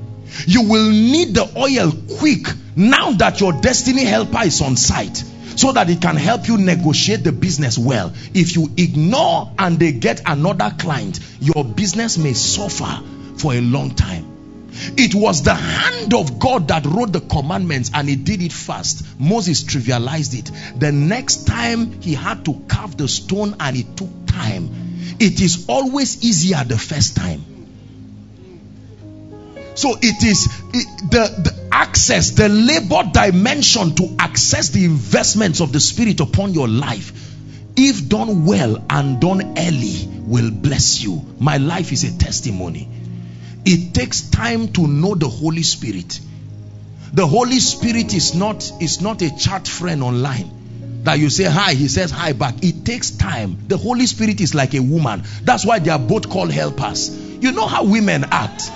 You will need the oil quick now that your destiny helper is on site so that it can help you negotiate the business well. If you ignore and they get another client, your business may suffer for a long time. It was the hand of God that wrote the commandments and he did it fast. Moses trivialized it. The next time he had to carve the stone and it took time. It is always easier the first time. So it is it, the, the access, the labor dimension to access the investments of the Spirit upon your life, if done well and done early, will bless you. My life is a testimony. It takes time to know the Holy Spirit. The Holy Spirit is not is not a chat friend online that you say hi, he says hi back. It takes time. The Holy Spirit is like a woman. That's why they are both called helpers. You know how women act.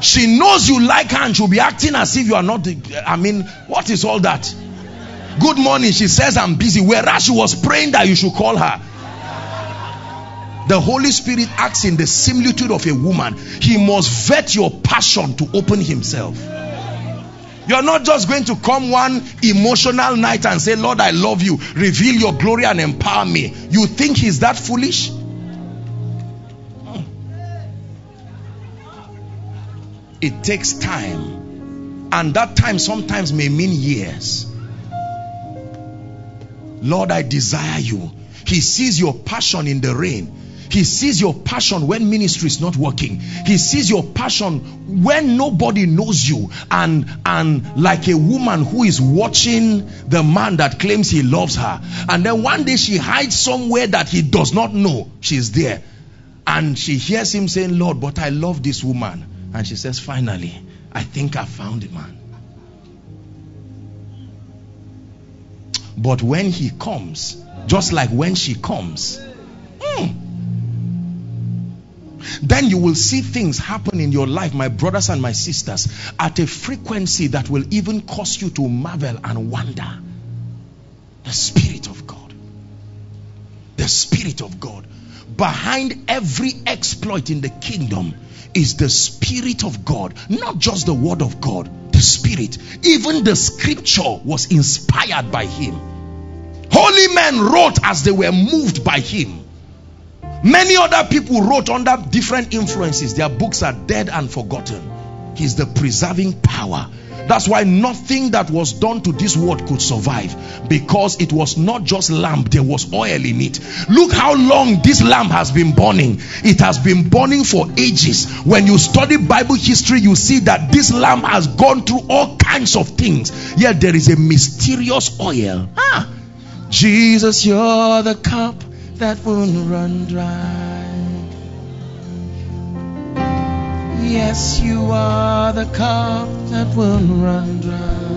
She knows you like her and she'll be acting as if you are not. I mean, what is all that? Good morning. She says, I'm busy. Whereas she was praying that you should call her. The Holy Spirit acts in the similitude of a woman. He must vet your passion to open himself. You're not just going to come one emotional night and say, Lord, I love you. Reveal your glory and empower me. You think he's that foolish? It takes time. And that time sometimes may mean years. Lord, I desire you. He sees your passion in the rain. He sees your passion when ministry is not working. He sees your passion when nobody knows you. And, and like a woman who is watching the man that claims he loves her. And then one day she hides somewhere that he does not know she's there. And she hears him saying, Lord, but I love this woman. And she says, finally, I think I found a man. But when he comes, just like when she comes, hmm, then you will see things happen in your life, my brothers and my sisters, at a frequency that will even cause you to marvel and wonder. The Spirit of God. The Spirit of God. Behind every exploit in the kingdom is the Spirit of God, not just the Word of God, the Spirit. Even the scripture was inspired by Him. Holy men wrote as they were moved by him. Many other people wrote under different influences. Their books are dead and forgotten. He's the preserving power. That's why nothing that was done to this world could survive because it was not just lamp, there was oil in it. Look how long this lamp has been burning. It has been burning for ages. When you study Bible history, you see that this lamp has gone through all kinds of things. Yet there is a mysterious oil. Ah, Jesus, you're the cup that won't run dry. Yes, you are the cup that will run dry.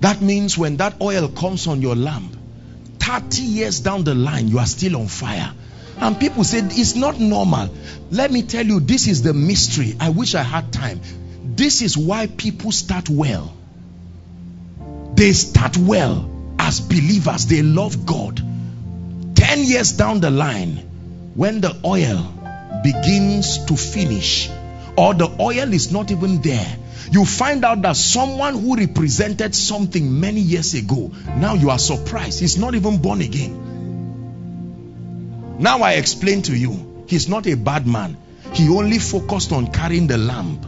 That means when that oil comes on your lamp, 30 years down the line, you are still on fire. And people say it's not normal. Let me tell you, this is the mystery. I wish I had time. This is why people start well. They start well as believers, they love God. 10 years down the line, when the oil begins to finish or the oil is not even there you find out that someone who represented something many years ago now you are surprised. He's not even born again. Now i explain to you he's not a bad man. He only focused on carrying the lamp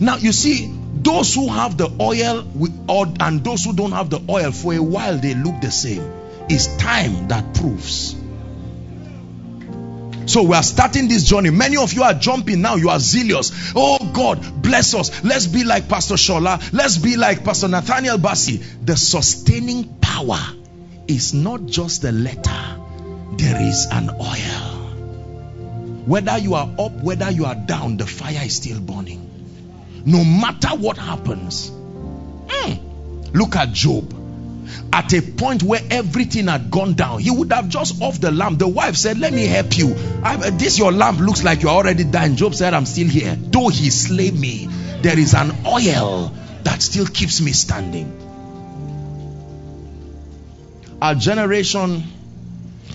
now you see those who have the oil and those who don't have the oil for a while they look the same. It's time that proves so we are starting this journey. Many of you are jumping now. You are zealous. Oh God, bless us. Let's be like Pastor Shola. Let's be like Pastor Nathaniel Bassey. The sustaining power is not just the letter. There is an oil. Whether you are up, whether you are down, the fire is still burning. No matter what happens. Mm. Look at Job at a point where everything had gone down. He would have just off the lamp. The wife said let me help you. I, uh, this your lamp looks like you're already dying. Job said i'm still here. Though he slay me there is an oil that still keeps me standing. Our generation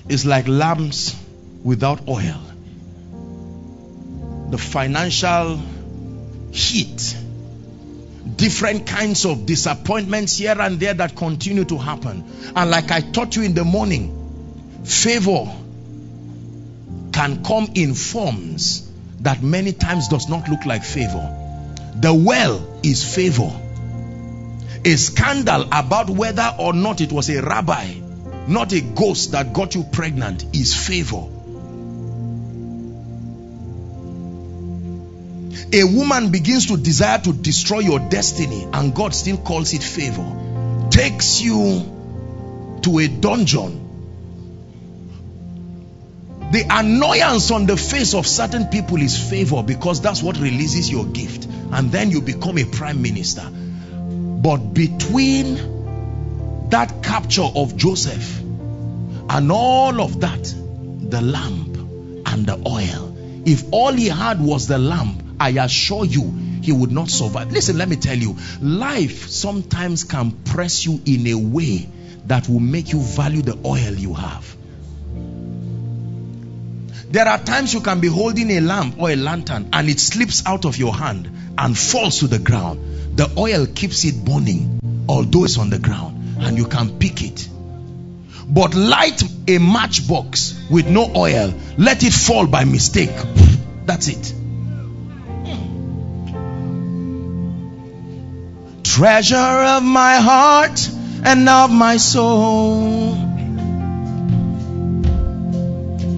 is like lamps without oil. The financial heat different kinds of disappointments here and there that continue to happen. And like I taught you in the morning, favor can come in forms that many times does not look like favor. The well is favor. A scandal about whether or not it was a rabbi, not a ghost that got you pregnant is favor. A woman begins to desire to destroy your destiny and God still calls it favor. Takes you to a dungeon. The annoyance on the face of certain people is favor because that's what releases your gift and then you become a prime minister. But between that capture of Joseph and all of that the lamp and the oil. If all he had was the lamp I assure you, he would not survive. Listen, let me tell you, life sometimes can press you in a way that will make you value the oil you have. There are times you can be holding a lamp or a lantern and it slips out of your hand and falls to the ground. The oil keeps it burning, although it's on the ground, and you can pick it. But light a matchbox with no oil, let it fall by mistake. That's it. Treasure of my heart and of my soul.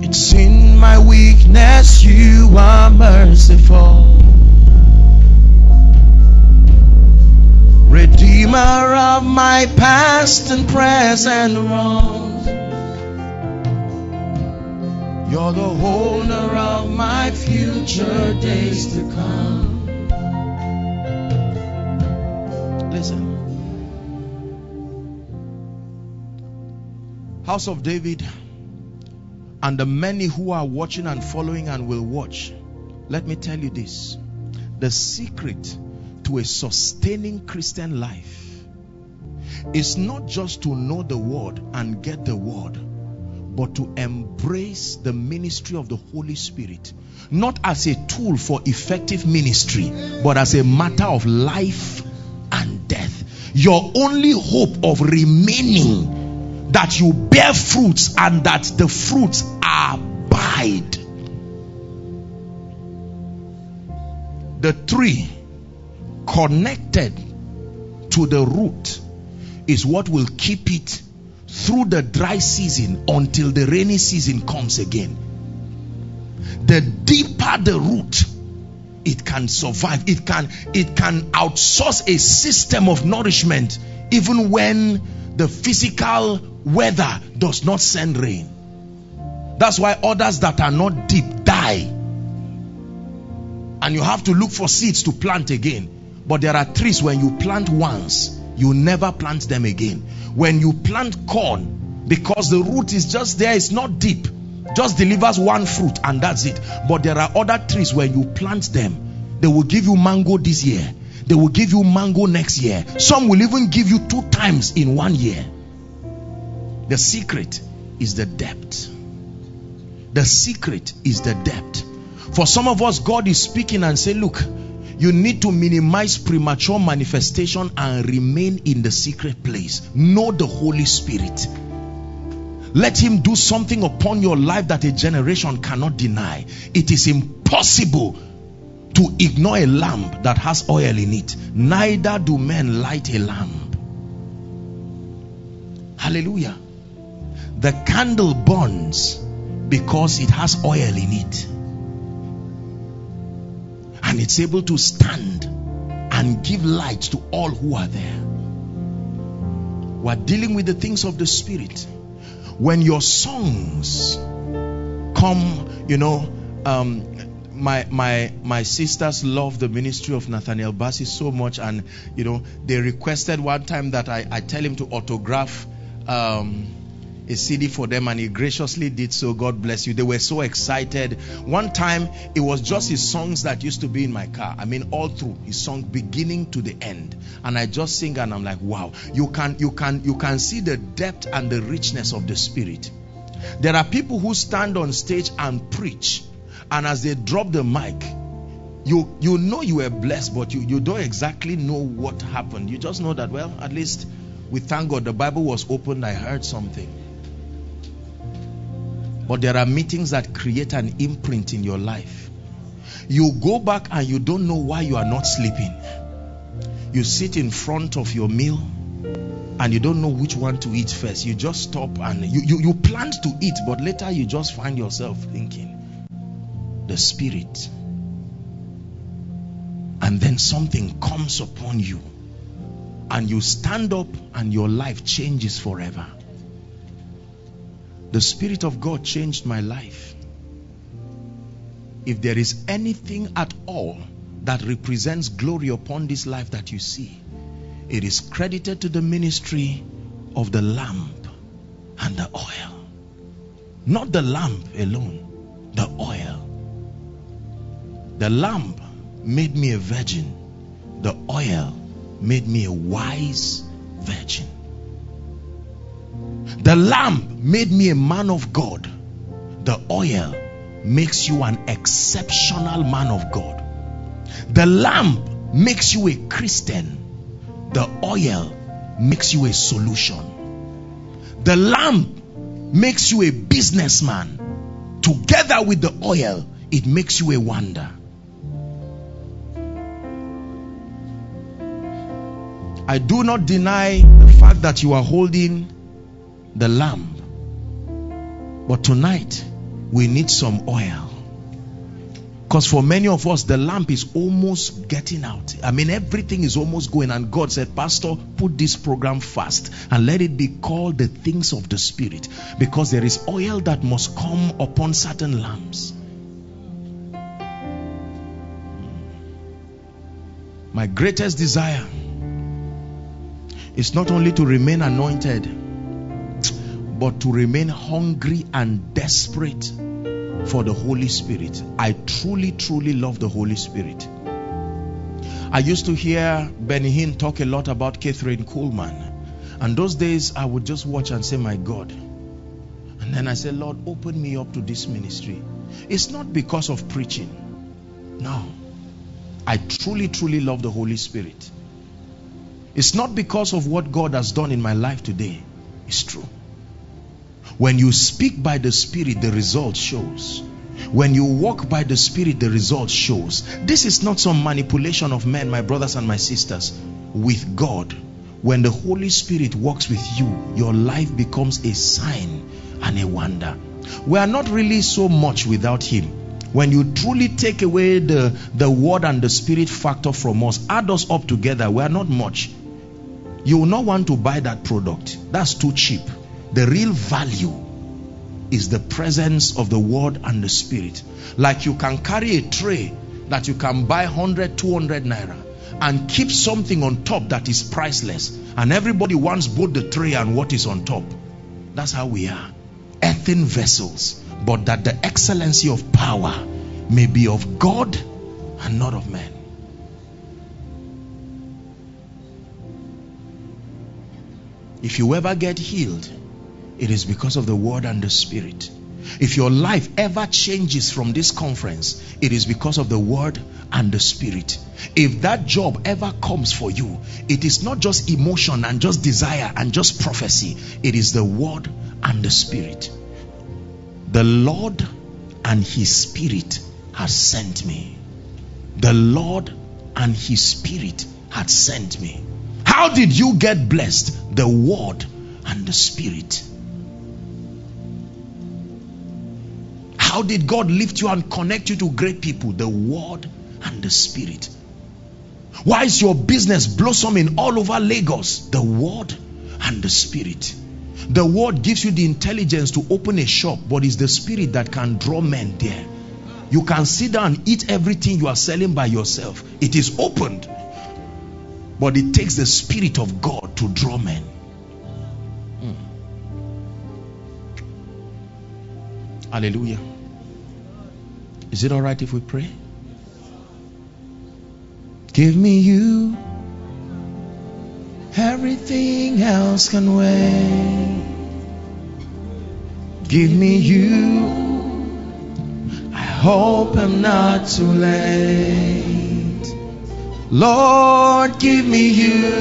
It's in my weakness you are merciful. Redeemer of my past and present wrongs. You're the holder of my future days to come. House of David and the many who are watching and following and will watch, let me tell you this. The secret to a sustaining Christian life is not just to know the word and get the word, but to embrace the ministry of the Holy Spirit, not as a tool for effective ministry, but as a matter of life and death. your only hope of remaining that you bear fruits and that the fruits abide. The tree connected to the root is what will keep it through the dry season until the rainy season comes again. The deeper the root, it can survive. It can it can outsource a system of nourishment even when the physical weather does not send rain. That's why others that are not deep die. And you have to look for seeds to plant again. But there are trees when you plant once, you never plant them again. When you plant corn, because the root is just there, it's not deep, just delivers one fruit and that's it. But there are other trees where you plant them, they will give you mango this year, they will give you mango next year. Some will even give you two times in one year. The secret is the depth. The secret is the depth. For some of us, God is speaking and say, Look, you need to minimize premature manifestation and remain in the secret place. Know the Holy Spirit. Let Him do something upon your life that a generation cannot deny. It is impossible to ignore a lamp that has oil in it. Neither do men light a lamp. Hallelujah. The candle burns because it has oil in it and it's able to stand and give light to all who are there. We're dealing with the things of the spirit. When your songs come, you know, um, my my my sisters love the ministry of Nathaniel Bassey so much, and you know, they requested one time that I, I tell him to autograph um, a CD for them and he graciously did so. God bless you. They were so excited. One time it was just his songs that used to be in my car. I mean all through his song beginning to the end. And I just sing and I'm like, wow. You can you can you can see the depth and the richness of the spirit. There are people who stand on stage and preach and as they drop the mic you you know you were blessed but you you don't exactly know what happened. You just know that well at least we thank God the Bible was opened I heard something. But there are meetings that create an imprint in your life. You go back and you don't know why you are not sleeping. You sit in front of your meal and you don't know which one to eat first. You just stop and you, you, you planned to eat, but later you just find yourself thinking, the Spirit. And then something comes upon you and you stand up and your life changes forever. The Spirit of God changed my life. If there is anything at all that represents glory upon this life that you see, it is credited to the ministry of the lamp and the oil. Not the lamp alone, the oil. The lamp made me a virgin, the oil made me a wise virgin. The lamp made me a man of God. The oil makes you an exceptional man of God. The lamp makes you a Christian. The oil makes you a solution. The lamp makes you a businessman. Together with the oil, it makes you a wonder. I do not deny the fact that you are holding the lamp. But tonight, we need some oil. Because for many of us, the lamp is almost getting out. I mean, everything is almost going. And God said, Pastor, put this program fast and let it be called the things of the Spirit. Because there is oil that must come upon certain lamps. My greatest desire is not only to remain anointed but to remain hungry and desperate for the Holy Spirit. I truly, truly love the Holy Spirit. I used to hear Benny Hinn talk a lot about Kathryn Kuhlman. And those days I would just watch and say, My God. And then I said, Lord, open me up to this ministry. It's not because of preaching. No. I truly, truly love the Holy Spirit. It's not because of what God has done in my life today. It's true. When you speak by the Spirit, the result shows. When you walk by the Spirit, the result shows. This is not some manipulation of men, my brothers and my sisters. With God, when the Holy Spirit walks with you, your life becomes a sign and a wonder. We are not really so much without Him. When you truly take away the, the word and the spirit factor from us, add us up together, we are not much. You will not want to buy that product. That's too cheap. The real value is the presence of the word and the spirit. Like you can carry a tray that you can buy 100, 200 naira and keep something on top that is priceless. And everybody wants both the tray and what is on top. That's how we are. Earthen vessels, but that the excellency of power may be of God and not of men. If you ever get healed, it is because of the word and the spirit. If your life ever changes from this conference, it is because of the word and the spirit. If that job ever comes for you, it is not just emotion and just desire and just prophecy, it is the word and the spirit. The Lord and his spirit has sent me. The Lord and his spirit had sent me. How did you get blessed? The word and the spirit. How did God lift you and connect you to great people? The word and the spirit. Why is your business blossoming all over Lagos? The word and the spirit. The word gives you the intelligence to open a shop, but it's the spirit that can draw men there. You can sit down and eat everything you are selling by yourself. It is opened. But it takes the spirit of God to draw men. Hmm. Hallelujah. Is it all right if we pray? Give me you. Everything else can wait. Give me you. I hope I'm not too late. Lord, give me you.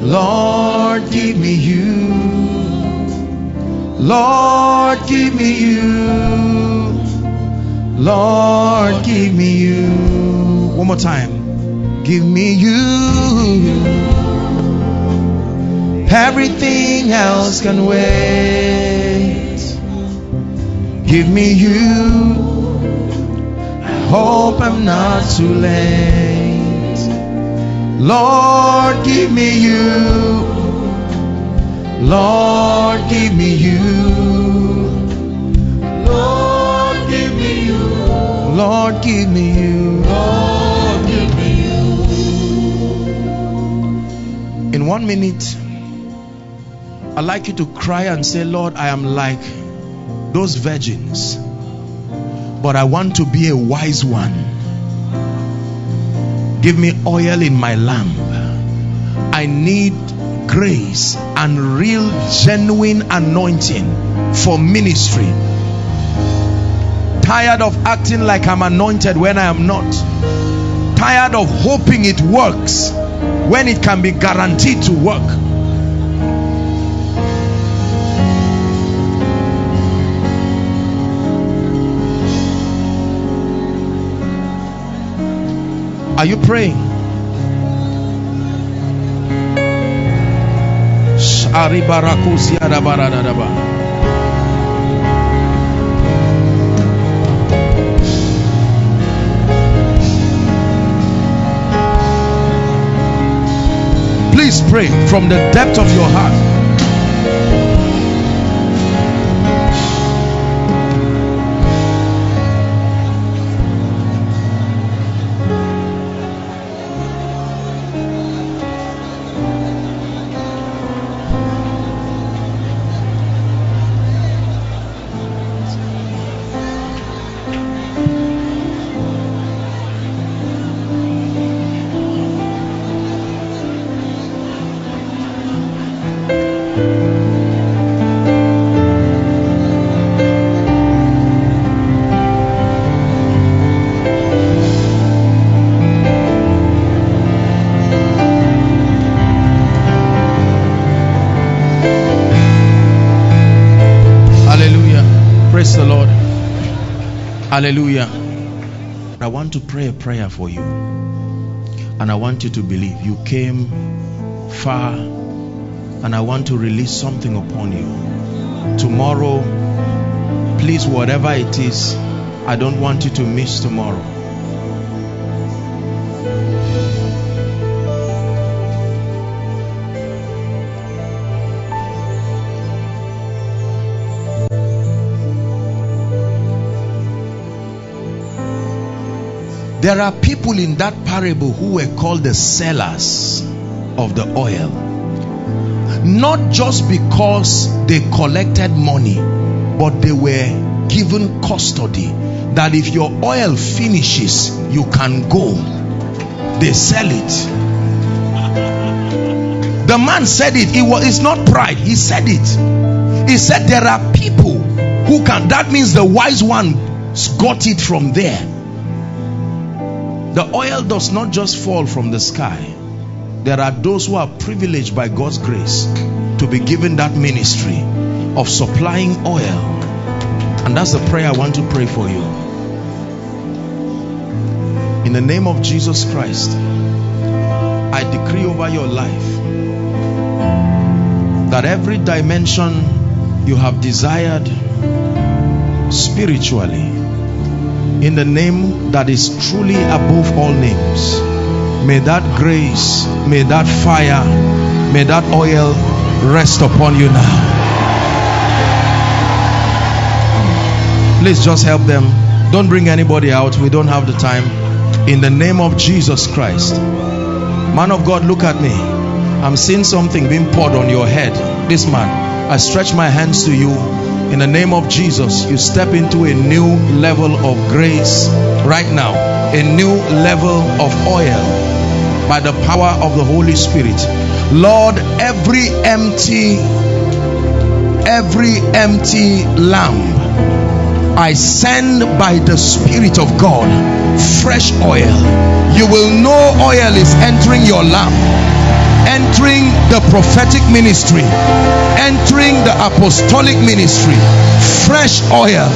Lord, give me you. Lord, give me you. Lord, give me you. One more time. Give me you. Everything else can wait. Give me you. I hope I'm not too late. Lord, give me you. Lord, give me you. Lord, give me you. Lord, give me you. In one minute, I'd like you to cry and say, Lord, I am like those virgins, but I want to be a wise one. Give me oil in my lamp. I need grace and real, genuine anointing for ministry. Tired of acting like I'm anointed when I am not. Tired of hoping it works when it can be guaranteed to work. Are you praying? Please pray from the depth of your heart. Hallelujah. I want to pray a prayer for you. And I want you to believe you came far. And I want to release something upon you. Tomorrow, please, whatever it is, I don't want you to miss tomorrow. There are people in that parable who were called the sellers of the oil. Not just because they collected money, but they were given custody that if your oil finishes, you can go. They sell it. The man said it. It was it's not pride. He said it. He said there are people who can that means the wise one got it from there the oil does not just fall from the sky. There are those who are privileged by God's grace to be given that ministry of supplying oil. And that's the prayer I want to pray for you. In the name of Jesus Christ, I decree over your life that every dimension you have desired spiritually in the name that is truly above all names. May that grace, may that fire, may that oil rest upon you now. Please just help them. Don't bring anybody out. We don't have the time. In the name of Jesus Christ. Man of God, look at me. I'm seeing something being poured on your head. This man, I stretch my hands to you in the name of Jesus, you step into a new level of grace right now, a new level of oil by the power of the Holy Spirit. Lord, every empty, every empty lamp, I send by the Spirit of God fresh oil. You will know oil is entering your lamp entering the prophetic ministry, entering the apostolic ministry, fresh oil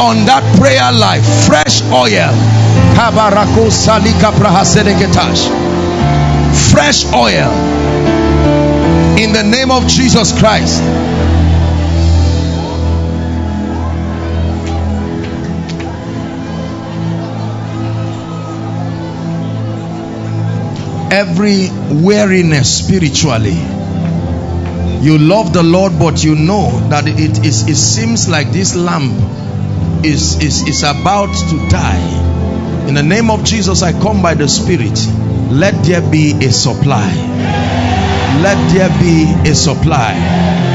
on that prayer life, fresh oil. Fresh oil. In the name of Jesus Christ. Every weariness spiritually. You love the lord but you know that it is it seems like this lamp is is is about to die. In the name of jesus i come by the spirit. Let there be a supply. Let there be a supply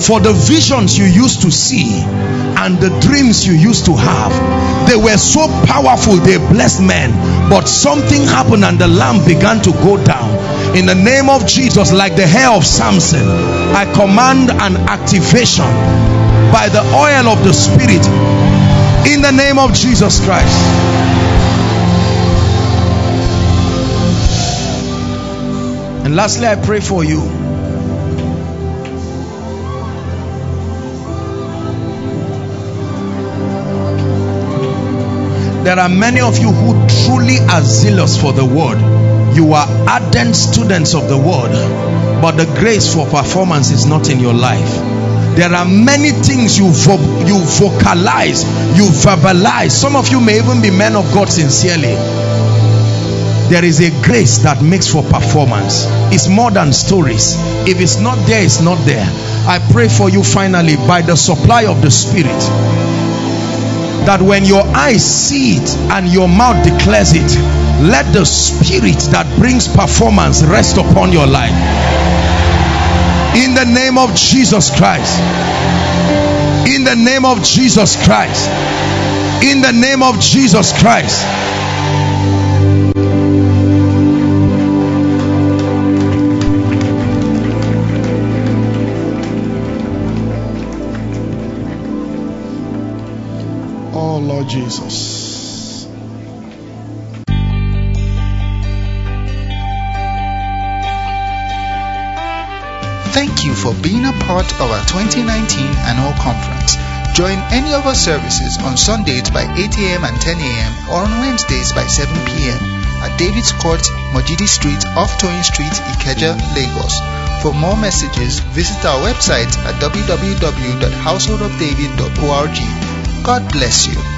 for the visions you used to see and the dreams you used to have they were so powerful they blessed men. But something happened and the lamp began to go down. In the name of jesus like the hair of samson i command an activation by the oil of the spirit in the name of jesus christ. And lastly i pray for you there are many of you who truly are zealous for the word. You are ardent students of the word but the grace for performance is not in your life. There are many things you vo you vocalize you verbalize. Some of you may even be men of god sincerely. There is a grace that makes for performance. It's more than stories. If it's not there it's not there. I pray for you finally by the supply of the spirit that when your eyes see it and your mouth declares it let the spirit that brings performance rest upon your life. In the name of Jesus Christ. In the name of Jesus Christ. In the name of Jesus Christ Jesus. Thank you for being a part of our 2019 annual conference. Join any of our services on Sundays by 8 a.m. and 10 a.m. or on Wednesdays by 7 p.m. at David's Court, Mojidi Street, off Toyin Street, Ikeja, Lagos. For more messages, visit our website at www.householdofdavid.org. God bless you.